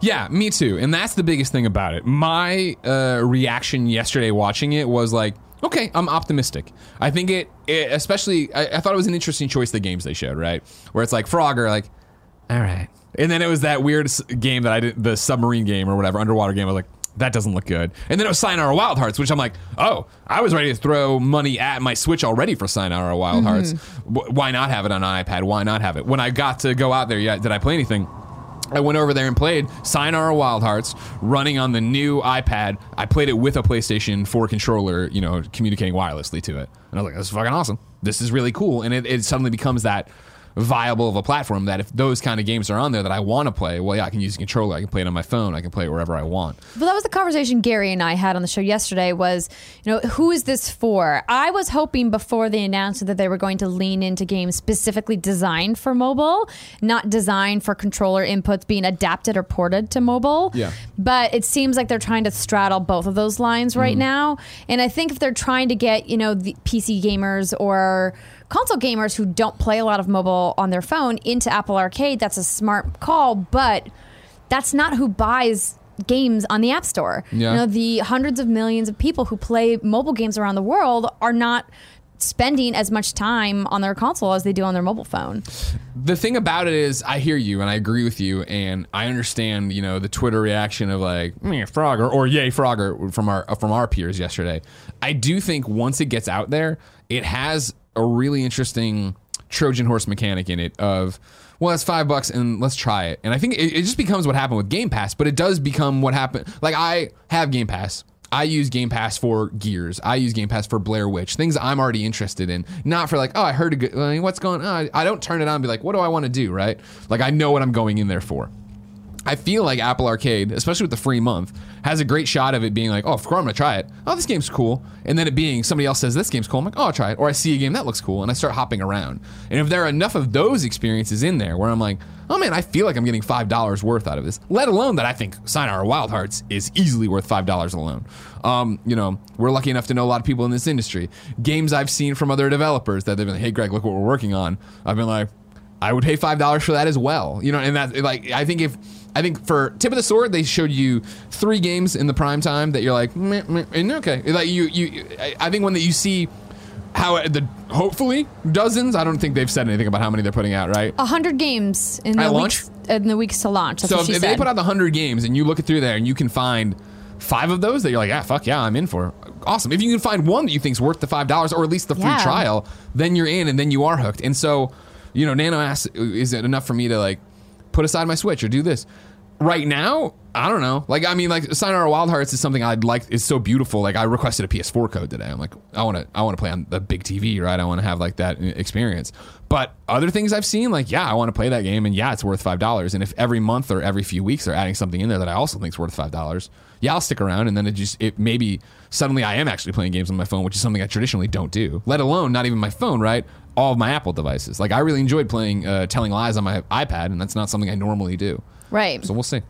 Yeah, me too. And that's the biggest thing about it. My uh, reaction yesterday watching it was like, okay, I'm optimistic. I think it, it especially, I, I thought it was an interesting choice, the games they showed, right? Where it's like Frogger, like, all right. And then it was that weird game that I did, the submarine game or whatever, underwater game. I was like, that doesn't look good. And then it was Sayonara Wild Hearts, which I'm like, oh, I was ready to throw money at my Switch already for Sayonara Wild Hearts. Mm-hmm. W- why not have it on an iPad? Why not have it? When I got to go out there, yeah, did I play anything? I went over there and played Sayonara Wild Hearts running on the new iPad. I played it with a PlayStation 4 controller, you know, communicating wirelessly to it. And I was like, this is fucking awesome. This is really cool. And it, it suddenly becomes that viable of a platform that if those kind of games are on there that I want to play, well, yeah, I can use a controller. I can play it on my phone. I can play it wherever I want. Well, that was the conversation Gary and I had on the show yesterday was, you know, who is this for? I was hoping before they announced that they were going to lean into games specifically designed for mobile, not designed for controller inputs being adapted or ported to mobile. Yeah. But it seems like they're trying to straddle both of those lines right mm-hmm. now. And I think if they're trying to get, you know, the PC gamers or console gamers who don't play a lot of mobile on their phone into Apple Arcade, that's a smart call, but that's not who buys games on the App Store. Yeah. You know, the hundreds of millions of people who play mobile games around the world are not spending as much time on their console as they do on their mobile phone. the thing about it is I hear you and I agree with you and I understand you know the Twitter reaction of like "Meh, Frogger or yay Frogger from our from our peers yesterday. I do think once it gets out there, it has a really interesting Trojan horse mechanic in it of well that's five bucks and let's try it and I think it, it just becomes what happened with Game Pass but it does become what happened like I have Game Pass I use Game Pass for Gears. I use Game Pass for Blair Witch. Things I'm already interested in. Not for like, oh, I heard a good. What's going on? I don't turn it on and be like, what do I want to do? Right? Like I know what I'm going in there for. I feel like Apple Arcade, especially with the free month, has a great shot of it being like, oh, of I'm gonna try it. Oh, this game's cool. And then it being somebody else says this game's cool. I'm like, oh, I'll try it. Or I see a game that looks cool, and I start hopping around. And if there are enough of those experiences in there where I'm like, oh man, I feel like I'm getting five dollars worth out of this. Let alone that I think Sayonara Wild Hearts is easily worth five dollars alone. Um, you know, we're lucky enough to know a lot of people in this industry. Games I've seen from other developers that they've been like, hey, Greg, look what we're working on. I've been like. I would pay five dollars for that as well. You know, and that like I think if I think for tip of the sword they showed you three games in the prime time that you're like, meh, meh, and okay, like you you I- think when that you see how the hopefully dozens. I don't think they've said anything about how many they're putting out, right? A hundred games in the launch? weeks in the weeks to launch. That's so if she if said. they put out the hundred games and you look it through there and you can find five of those that you're like, ah, fuck yeah, I'm in for. Awesome. If you can find one that you think's worth the five dollars or at least the free Yeah. trial, then you're in and then you are hooked. And so, you know, Nano asks, is it enough for me to like put aside my Switch or do this? Right now, I don't know. Like, I mean, like Sayonara Wild Hearts is something I'd like. is so beautiful. Like, I requested a PS4 code today. I'm like, I want to, I want to play on the big TV, right? I want to have like that experience. But other things I've seen, like, yeah, I want to play that game, and yeah, it's worth five dollars. And if every month or every few weeks they're adding something in there that I also think is worth five dollars, yeah, I'll stick around. And then it just, it maybe suddenly I am actually playing games on my phone, which is something I traditionally don't do. Let alone not even my phone, right? All of my Apple devices. Like, I really enjoyed playing uh, Telling Lies on my iPad, and that's not something I normally do. right. So we'll see.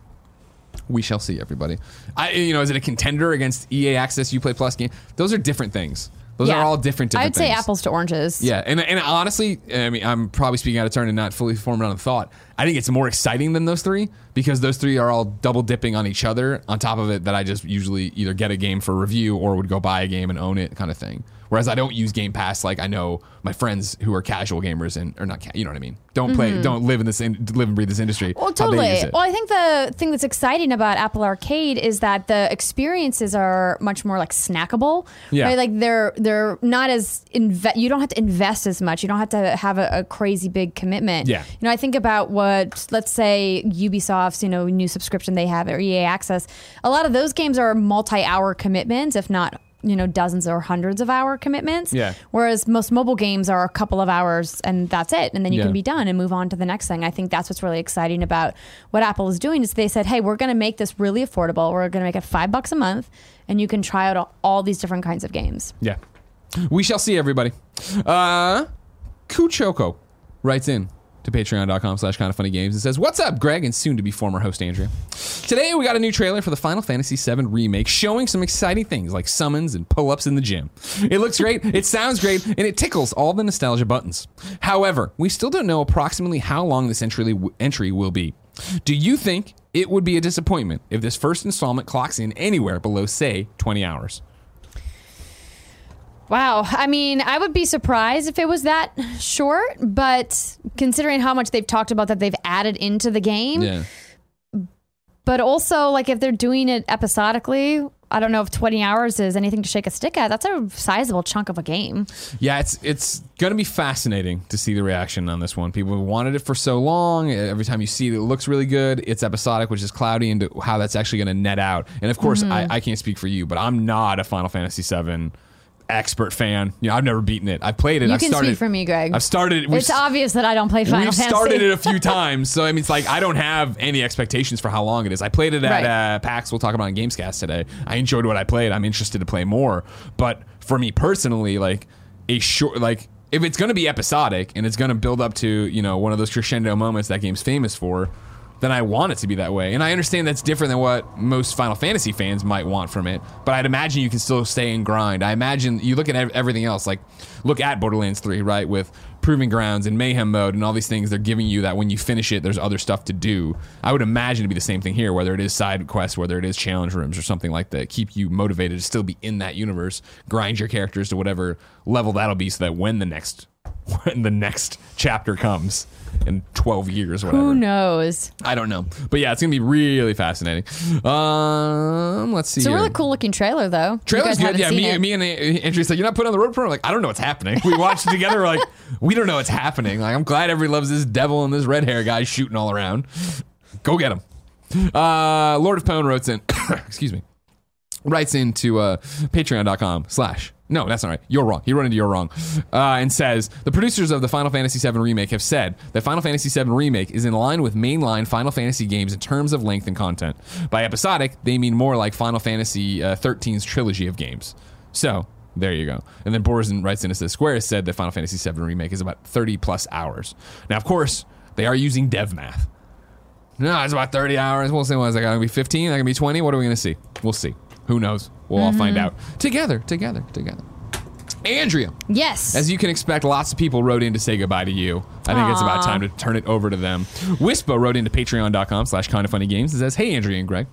We shall see, everybody. I, you know, is it a contender against EA Access UPlay Plus game? Those are different things. Those Yeah. are all different. different I'd say things. apples to oranges. Yeah, and and honestly, I mean, I'm probably speaking out of turn and not fully formed on a thought. I think it's more exciting than those three because those three are all double dipping on each other. On top of it, that I just usually either get a game for review or would go buy a game and own it, kind of thing. Whereas I don't use Game Pass like I know my friends who are casual gamers and or not, ca- you know what I mean. Don't play, don't live in this, in, live and breathe this industry. Mm-hmm. Well, totally. Well, I think the thing that's exciting about Apple Arcade is that the experiences are much more like snackable. Yeah. Right? Like they're they're not as inve- you don't have to invest as much. You don't have to have a, a crazy big commitment. Yeah. You know, I think about what let's say Ubisoft's you know new subscription they have or EA Access. A lot of those games are multi-hour commitments, if not you know dozens or hundreds of hour commitments. Yeah. Whereas most mobile games are a couple of hours and that's it, and then you Yeah. can be done and move on to the next thing. I think that's what's really exciting about what Apple is doing is they said, hey, we're going to make this really affordable. We're going to make it five bucks a month, and you can try out all, all these different kinds of games. Yeah. We shall see, everybody. Uh, Kuchoko writes in to patreon.com slash kind of funny games and says, What's up, Greg, and soon to be former host Andrea? Today we got a new trailer for the Final Fantasy VII Remake showing some exciting things like summons and pull ups in the gym. It looks great, it sounds great, and it tickles all the nostalgia buttons. However, we still don't know approximately how long this entry, entry will be. Do you think it would be a disappointment if this first installment clocks in anywhere below, say, 20 hours? Wow. I mean, I would be surprised if it was that short, but considering how much they've talked about that they've added into the game, Yeah. but also like if they're doing it episodically, I don't know if 20 hours is anything to shake a stick at. That's a sizable chunk of a game. Yeah, it's it's going to be fascinating to see the reaction on this one. People have wanted it for so long. Every time you see it, it looks really good. It's episodic, which is cloudy into how that's actually going to net out. And of course, Mm-hmm. I, I can't speak for you, but I'm not a Final Fantasy VII expert fan. You know, I've never beaten it. I've played it. You I've can started, speak for me, Greg. I've started. we've it's obvious that I don't play Final We've Fantasy. started it a few times, so I mean, it's like I don't have any expectations for how long it is. I played it at Right. uh, PAX. We'll talk about it on Gamescast today. I enjoyed what I played. I'm interested to play more, but for me personally, like a short, like if it's going to be episodic and it's going to build up to you know one of those crescendo moments that game's famous for. Then I want it to be that way, and I understand that's different than what most Final Fantasy fans might want from it. But I'd imagine you can still stay and grind. I imagine you look at everything else, like look at Borderlands 3, right, with Proving Grounds and Mayhem Mode and all these things. They're giving you that when you finish it, there's other stuff to do. I would imagine to be the same thing here, whether it is side quests, whether it is challenge rooms or something like that. Keep you motivated to still be in that universe, grind your characters to whatever level that'll be, so that when the next when the next chapter comes in 12 years, or whatever. Who knows? I don't know, but yeah, it's gonna be really fascinating. Um, let's see. It's a here. really cool looking trailer, though. Trailer's good. Yeah, me, me and Andrew said, "You're not putting on the road program." Like, I don't know what's happening. We watched it together. We're like, we don't know what's happening. Like, I'm glad everybody loves this devil and this red hair guy shooting all around. Go get him. Uh, Lord of Pone wrote in. excuse me. Writes into uh, Patreon.com slash. No, that's not right. You're wrong. He wrote into you're wrong, uh, and says the producers of the Final Fantasy VII remake have said that Final Fantasy VII remake is in line with mainline Final Fantasy games in terms of length and content. By episodic, they mean more like Final Fantasy uh, 13's trilogy of games. So there you go. And then Borzin writes in and says Square has said that Final Fantasy VII remake is about 30 plus hours. Now, of course, they are using dev math. No, it's about 30 hours. We'll see. What is that going to be 15? That going to be 20? What are we going to see? We'll see. Who knows? We'll all find mm-hmm. out. Together, together, together. Andrea, yes. as you can expect, lots of people wrote in to say goodbye to you. I think it's about Aw. time to turn it over to them. Wispa wrote into patreon.com slash kind of funny games and says, Hey, Andrea and Greg.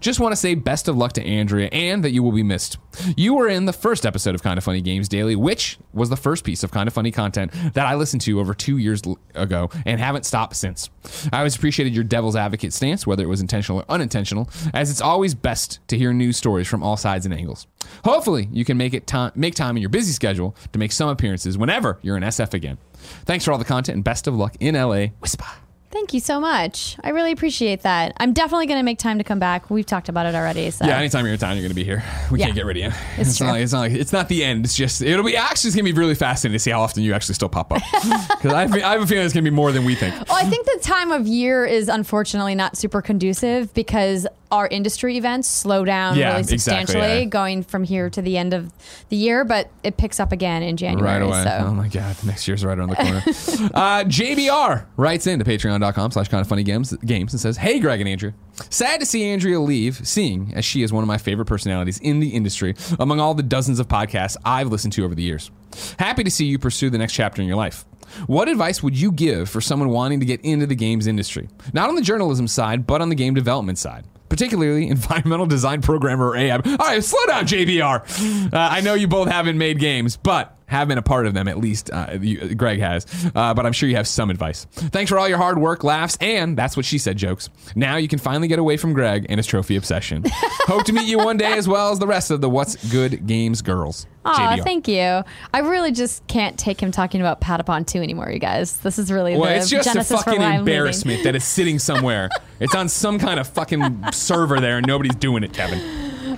Just want to say best of luck to Andrea and that you will be missed. You were in the first episode of Kind of Funny Games Daily, which was the first piece of Kind of Funny content that I listened to over two years ago and haven't stopped since. I always appreciated your devil's advocate stance, whether it was intentional or unintentional, as it's always best to hear news stories from all sides and angles. Hopefully, you can make it time make time in your busy schedule to make some appearances whenever you're in SF again. Thanks for all the content and best of luck in LA. Whisper. Thank you so much. I really appreciate that. I'm definitely going to make time to come back. We've talked about it already. So. Yeah, anytime you're in town, you're going to be here. We Yeah. can't get rid of you. It's not true. like, it's not like it's not the end. It's just it'll be actually it's going to be really fascinating to see how often you actually still pop up because I, I have a feeling it's going to be more than we think. Well, I think the time of year is unfortunately not super conducive because our industry events slow down Yeah, really exactly, substantially yeah. going from here to the end of the year, but it picks up again in January. Right away. So. Oh my god, next year's right around the corner. uh, JBR writes into patreon.com slash kind of funny games games and says, Hey Greg and Andrew. Sad to see Andrea leave, seeing as she is one of my favorite personalities in the industry among all the dozens of podcasts I've listened to over the years. Happy to see you pursue the next chapter in your life. What advice would you give for someone wanting to get into the games industry? Not on the journalism side, but on the game development side particularly environmental design programmer or AIB. All right, slow down, JBR. Uh, I know you both haven't made games, but have been a part of them at least. Uh, you, Greg has, uh, but I'm sure you have some advice. Thanks for all your hard work, laughs, and that's what she said jokes. Now you can finally get away from Greg and his trophy obsession. Hope to meet you one day as well as the rest of the What's Good Games girls. Aw, JBR. thank you. I really just can't take him talking about Patapon 2 anymore, you guys. This is really Well, the it's just a fucking why I'm leaving. embarrassment that it's sitting somewhere. it's on some kind of fucking server there, and nobody's doing it, Kevin.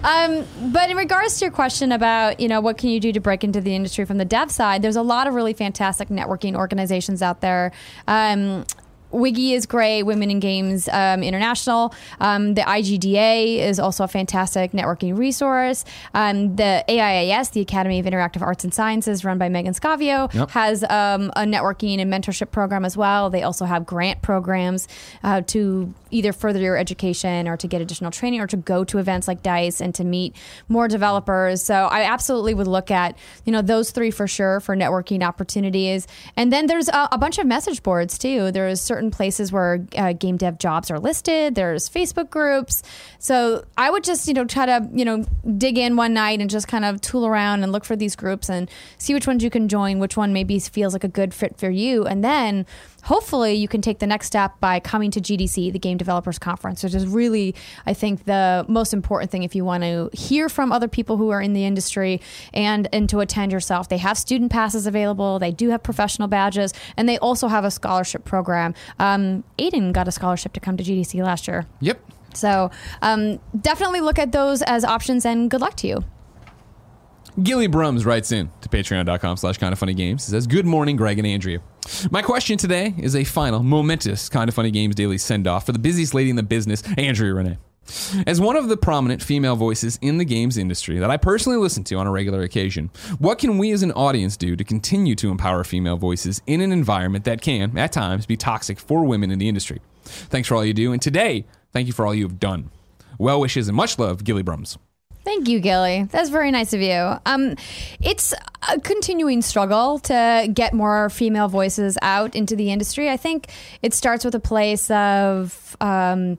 Um, but in regards to your question about, you know, what can you do to break into the industry from the dev side, there's a lot of really fantastic networking organizations out there. Um, Wiggy is great. Women in Games um, International. Um, the IGDA is also a fantastic networking resource. Um, the AIAS, the Academy of Interactive Arts and Sciences, run by Meggan Scavio, Yep. has um, a networking and mentorship program as well. They also have grant programs uh, to either further your education or to get additional training or to go to events like Dice and to meet more developers. So I absolutely would look at you know those three for sure for networking opportunities. And then there's a, a bunch of message boards too. There's certain places where uh, game dev jobs are listed. There's Facebook groups. So I would just you know try to you know dig in one night and just kind of tool around and look for these groups and see which ones you can join, which one maybe feels like a good fit for you, and then hopefully you can take the next step by coming to GDC, the Game Developers Conference, which is really, I think, the most important thing if you want to hear from other people who are in the industry and and to attend yourself. They have student passes available. They do have professional badges, and they also have a scholarship program. Um, Aiden got a scholarship to come to GDC last year. Yep. So um, definitely look at those as options, and good luck to you. Gilly Brums writes in to patreon.com slash kind of funny games. Says, Good morning, Greg and Andrea. My question today is a final, momentous kind of funny games daily send off for the busiest lady in the business, Andrea Rene. As one of the prominent female voices in the games industry that I personally listen to on a regular occasion, what can we as an audience do to continue to empower female voices in an environment that can, at times, be toxic for women in the industry? Thanks for all you do, and today, thank you for all you have done. Well wishes and much love, Gilly Brums. Thank you, Gilly. That's very nice of you. Um, it's a continuing struggle to get more female voices out into the industry. I think it starts with a place of. Um,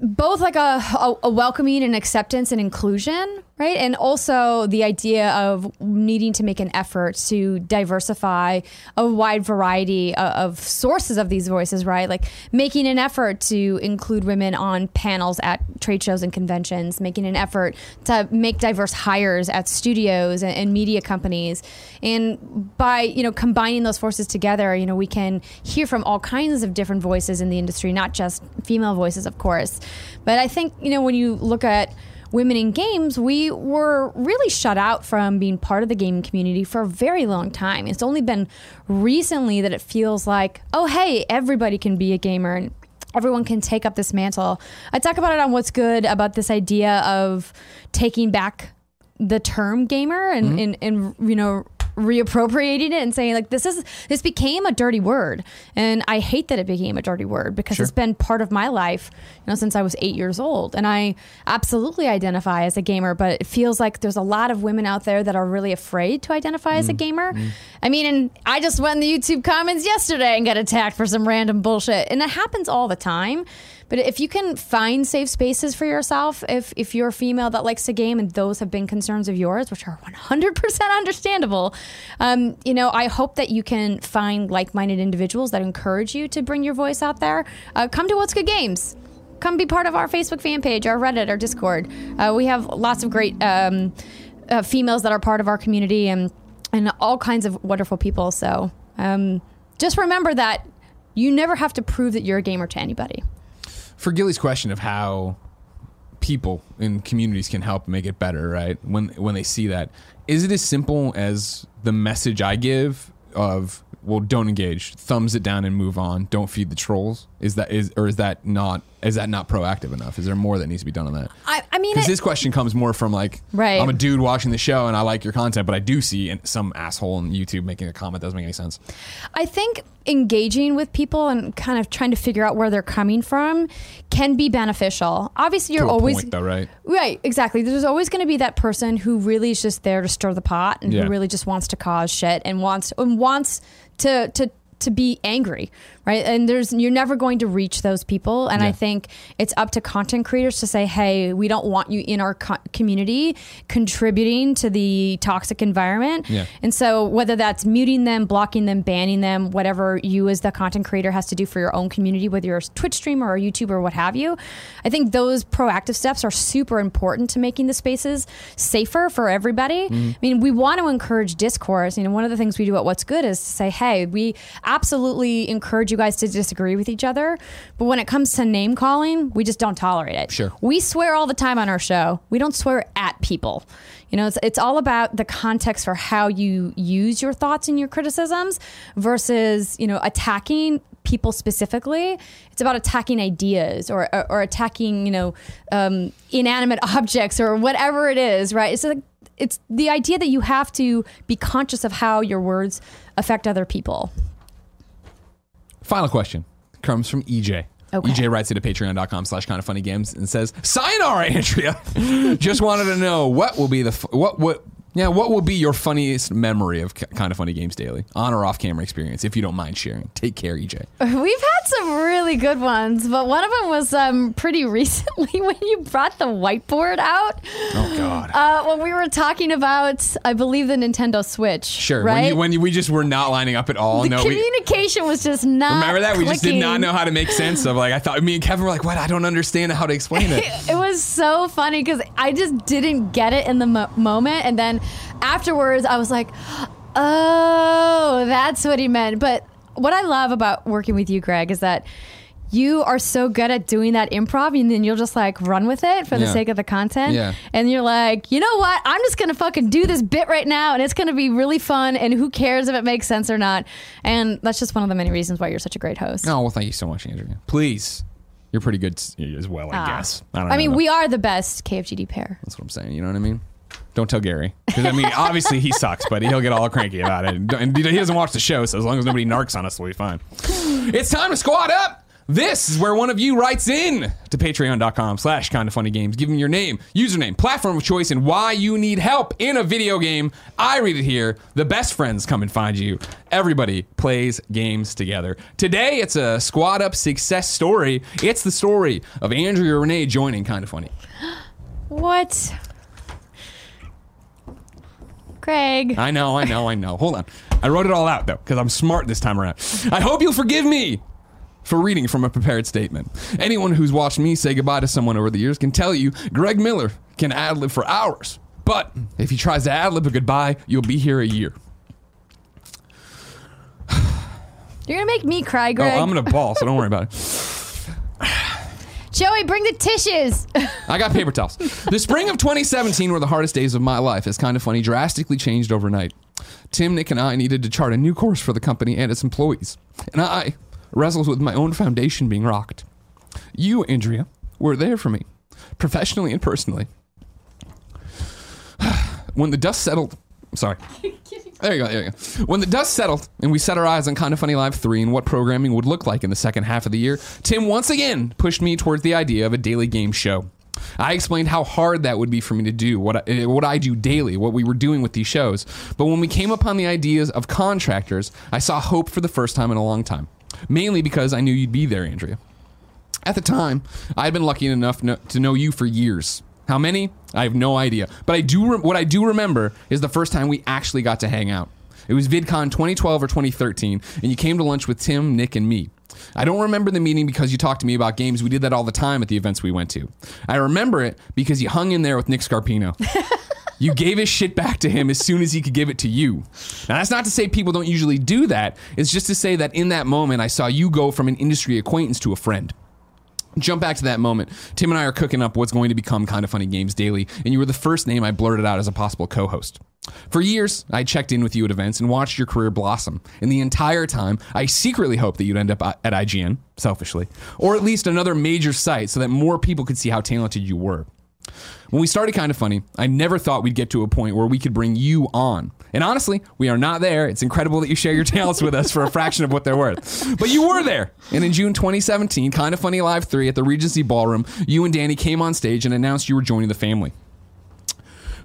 both like a, a, a welcoming and acceptance and inclusion, right? And also the idea of needing to make an effort to diversify a wide variety of, of sources of these voices, right? Like making an effort to include women on panels at trade shows and conventions, making an effort to make diverse hires at studios and, and media companies. And by, you know, combining those forces together, you know, we can hear from all kinds of different voices in the industry, not just female voices, of course. But I think, you know, when you look at women in games, we were really shut out from being part of the gaming community for a very long time. It's only been recently that it feels like, oh, hey, everybody can be a gamer and everyone can take up this mantle. I talk about it on What's Good about this idea of taking back the term gamer and, mm-hmm. and, and you know, reappropriating it and saying like this is this became a dirty word. And i hate that it became a dirty word because Sure. it's been part of my life you know since i was eight years old. And i absolutely identify as a gamer but it feels like there's a lot of women out there that are really afraid to identify as a mm. gamer. Mm. I mean and i just went in the youtube comments yesterday and got attacked for some random bullshit. And it happens all the time but if you can find safe spaces for yourself, if if you're a female that likes to game and those have been concerns of yours, which are 100% understandable, um, you know, I hope that you can find like-minded individuals that encourage you to bring your voice out there. Uh, come to What's Good Games. Come be part of our Facebook fan page, our Reddit, our Discord. Uh, we have lots of great um, uh, females that are part of our community and and all kinds of wonderful people. So um, just remember that you never have to prove that you're a gamer to anybody. For Gilly's question of how people in communities can help make it better, right? When when they see that, is it as simple as the message I give of well, don't engage, thumbs it down and move on, don't feed the trolls? Is that is or is that not is that not proactive enough? Is there more that needs to be done on that? I, I mean, Because this question comes more from like, Right. I'm a dude watching the show and I like your content, but I do see some asshole on YouTube making a comment that doesn't make any sense. I think engaging with people and kind of trying to figure out where they're coming from can be beneficial. Obviously, you're always point, though, right? Right, exactly. There's always going to be that person who really is just there to stir the pot and Yeah. who really just wants to cause shit and wants and wants to to to be angry, right? And there's you're never going to reach those people and Yeah. I think it's up to content creators to say, "Hey, we don't want you in our co- community contributing to the toxic environment." Yeah. And so whether that's muting them, blocking them, banning them, whatever you as the content creator has to do for your own community, whether you're a Twitch streamer or a YouTuber or what have you, I think those proactive steps are super important to making the spaces safer for everybody. Mm-hmm. I mean, we want to encourage discourse. You know, one of the things we do at What's Good is to say, hey, we absolutely encourage you guys to disagree with each other, but when it comes to name calling, we just don't tolerate it. Sure. We swear all the time on our show. We don't swear at people. You know, it's, it's all about the context for how you use your thoughts and your criticisms versus, you know, attacking people specifically. It's about attacking ideas or or, or attacking you know um, inanimate objects or whatever it is. Right? It's like it's the idea that you have to be conscious of how your words affect other people. Final question comes from EJ. Okay. EJ writes it at patreon.com slash kind of funny games and says, Sayonara, Andrea. Just wanted to know what will be the, f- what, what, yeah, what will be your funniest memory of kind of funny games daily on or off camera experience, if you don't mind sharing. Take care, EJ. We've had some really good ones, but one of them was um, pretty recently when you brought the whiteboard out. Oh, God. Uh, when we were talking about, I believe, the Nintendo Switch. sure. Right? When, you, when you, we just were not lining up at all. the no, we, communication was just not. remember that? We just did not know how to make sense of like, I thought, me and Kevin were like, what? I don't understand how to explain it. It was so funny because I just didn't get it in the mo- moment, and then afterwards, I was like, "Oh, that's what he meant." But what I love about working with you, Greg, is that you are so good at doing that improv, and then you'll just like run with it for the Yeah. sake of the content. Yeah. And you're like, you know what? I'm just gonna fucking do this bit right now, and it's gonna be really fun. And who cares if it makes sense or not? And that's just one of the many reasons why you're such a great host. Oh, well, thank you so much, Andrea. Please. You're pretty good as well, I Ah. guess. I, don't I mean, know. we are the best KFGD pair. That's what I'm saying. You know what I mean? Don't tell Gary. Because, I mean, obviously he sucks, but he'll get all cranky about it. And he doesn't watch the show, so as long as nobody narks on us, we'll be fine. It's time to squad up. This is where one of you writes in to patreon.com slash kind of funny games, Give giving your name, username, platform of choice, and why you need help in a video game. I read it here. The best friends come and find you. Everybody plays games together. Today, it's a squad up success story. It's the story of Andrew Andrea Rene joining Kind of Funny. What? Greg. I know, I know, I know. Hold on. I wrote it all out though, because I'm smart this time around. I hope you'll forgive me for reading from a prepared statement. Anyone who's watched me say goodbye to someone over the years can tell you Greg Miller can ad lib for hours. But if he tries to ad lib a goodbye, you'll be here a year. You're gonna make me cry, Greg. Oh, Greg. I'm gonna ball, so don't worry about it. Joey, bring the tissues. I got paper towels. The spring of 2017 were the hardest days of my life. It's kind of funny, drastically changed overnight. Tim, Nick, and I needed to chart a new course for the company and its employees. And I wrestled with my own foundation being rocked. You, Andrea, were there for me, professionally and personally. when the dust settled, sorry. There you go, there you go. When the dust settled and we set our eyes on Kind of Funny Live 3 and what programming would look like in the second half of the year, Tim once again pushed me towards the idea of a daily game show. I explained how hard that would be for me to do, what I, eh, what I do daily, what we were doing with these shows. But when we came upon the ideas of contractors, I saw hope for the first time in a long time. Mainly because I knew you'd be there, Andrea. At the time, I had been lucky enough no- to know you for years. How many? I have no idea. But I do. Re- what I do remember is the first time we actually got to hang out. It was VidCon 2012 or 2013, and you came to lunch with Tim, Nick, and me. I don't remember the meeting because you talked to me about games. We did that all the time at the events we went to. I remember it because you hung in there with Nick Scarpino. You gave his shit back to him as soon as he could give it to you. Now, that's not to say people don't usually do that. It's just to say that in that moment, I saw you go from an industry acquaintance to a friend. Jump back to that moment. Tim and I are cooking up what's going to become Kind of Funny Games Daily, and you were the first name I blurted out as a possible co host. For years, I checked in with you at events and watched your career blossom. And the entire time, I secretly hoped that you'd end up at IGN, selfishly, or at least another major site so that more people could see how talented you were. When we started Kind of Funny, I never thought we'd get to a point where we could bring you on. And honestly, we are not there. It's incredible that you share your talents with us for a fraction of what they're worth. But you were there. And in June 2017, Kind of Funny Live 3 at the Regency Ballroom, you and Danny came on stage and announced you were joining the family.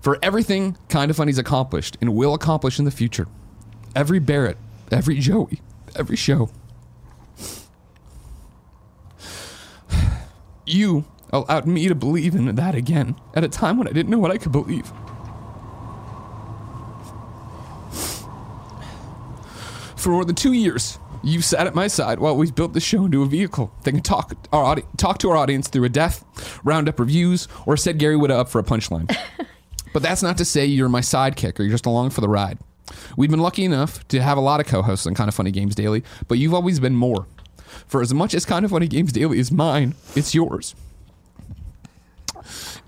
For everything Kind of Funny's accomplished and will accomplish in the future, every Barrett, every Joey, every show, you allowed me to believe in that again at a time when I didn't know what I could believe. For more than two years, you sat at my side while we built the show into a vehicle that can talk our audi- talk to our audience through a death, round up reviews, or set Gary Whitta up for a punchline. but that's not to say you're my sidekick or you're just along for the ride. We've been lucky enough to have a lot of co-hosts on Kind of Funny Games Daily, but you've always been more. For as much as Kind of Funny Games Daily is mine, it's yours.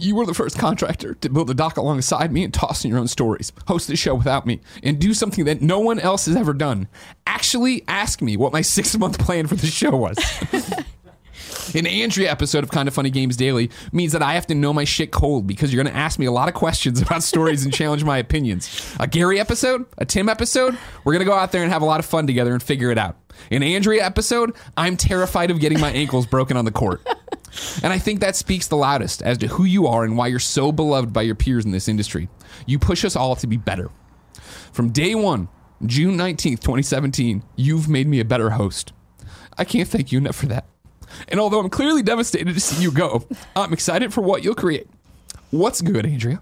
You were the first contractor to build a dock alongside me and toss in your own stories, host the show without me, and do something that no one else has ever done. Actually, ask me what my six month plan for the show was. An Andrea episode of Kind of Funny Games Daily means that I have to know my shit cold because you're going to ask me a lot of questions about stories and challenge my opinions. A Gary episode, a Tim episode, we're going to go out there and have a lot of fun together and figure it out. An Andrea episode, I'm terrified of getting my ankles broken on the court. And I think that speaks the loudest as to who you are and why you're so beloved by your peers in this industry. You push us all to be better. From day one, June 19th, 2017, you've made me a better host. I can't thank you enough for that. And although I'm clearly devastated to see you go, I'm excited for what you'll create. What's good, Andrea?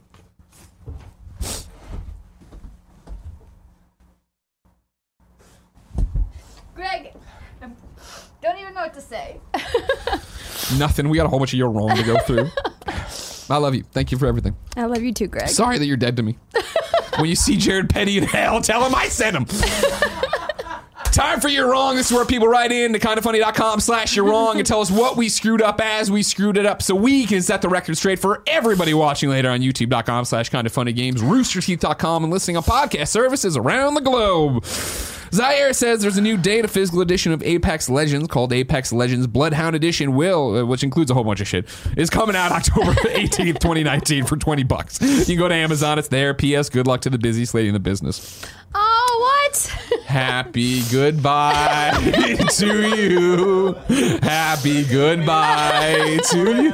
Greg, I don't even know what to say. Nothing. We got a whole bunch of your wrong to go through. I love you. Thank you for everything. I love you too, Greg. Sorry that you're dead to me. when you see Jared Petty in hell, tell him I sent him. Time for You're Wrong. This is where people write in to kindoffunny.com slash You're Wrong and tell us what we screwed up as we screwed it up so we can set the record straight for everybody watching later on youtube.com slash kindoffunnygames, roosterteeth.com, and listening on podcast services around the globe. Zaire says there's a new day to physical edition of Apex Legends called Apex Legends Bloodhound Edition will, uh, which includes a whole bunch of shit, is coming out October 18th, 2019 for 20 bucks. You can go to Amazon, it's there. P.S. Good luck to the busy slating the business. Oh, what? Happy goodbye to you. Happy goodbye to you.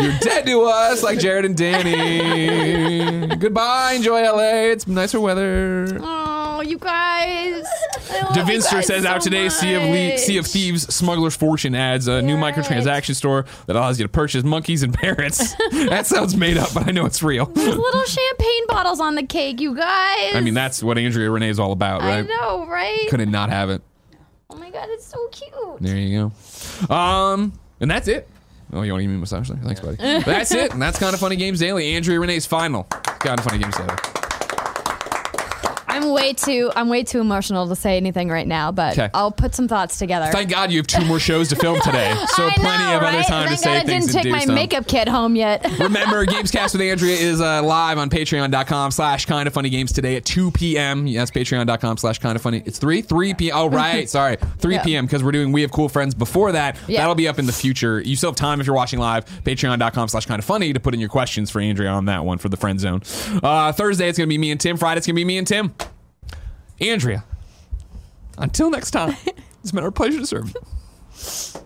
You're dead to us like Jared and Danny. Goodbye. Enjoy LA. It's nicer weather. Oh, you guys. DeVinster says so out today, Sea of, Le- sea of. Thieves Smuggler's Fortune adds a new microtransaction store that allows you to purchase monkeys and parrots. that sounds made up, but I know it's real. There's little champagne bottles on the cake, you guys. I mean, that's what Andrea Rene is all about, right? I know, right? Couldn't not have it. Oh my god, it's so cute. There you go. Um, and that's it. Oh, you want to give me a massage? there? Thanks, buddy. that's it. And that's kind of funny games daily. Andrea Rene's final. Kind of funny games daily. I'm way too I'm way too emotional to say anything right now, but 'Kay. I'll put some thoughts together. Thank God you have two more shows to film today, so I plenty know, of other right? time Thank to say God I things didn't and take do my stuff. makeup kit home yet. Remember, Gamescast with Andrea is uh, live on patreon.com slash kind of funny games today at 2 p.m. Yes, patreon.com slash kind of funny. It's 3? 3 p.m. Oh, right. Sorry. 3 Yeah. p.m. because we're doing We Have Cool Friends before that. Yeah. That'll be up in the future. You still have time if you're watching live. Patreon.com slash kind of funny to put in your questions for Andrea on that one for the friend zone. Uh, Thursday, it's going to be me and Tim. Friday, it's going to be me and Tim. Andrea, until next time, it's been our pleasure to serve you.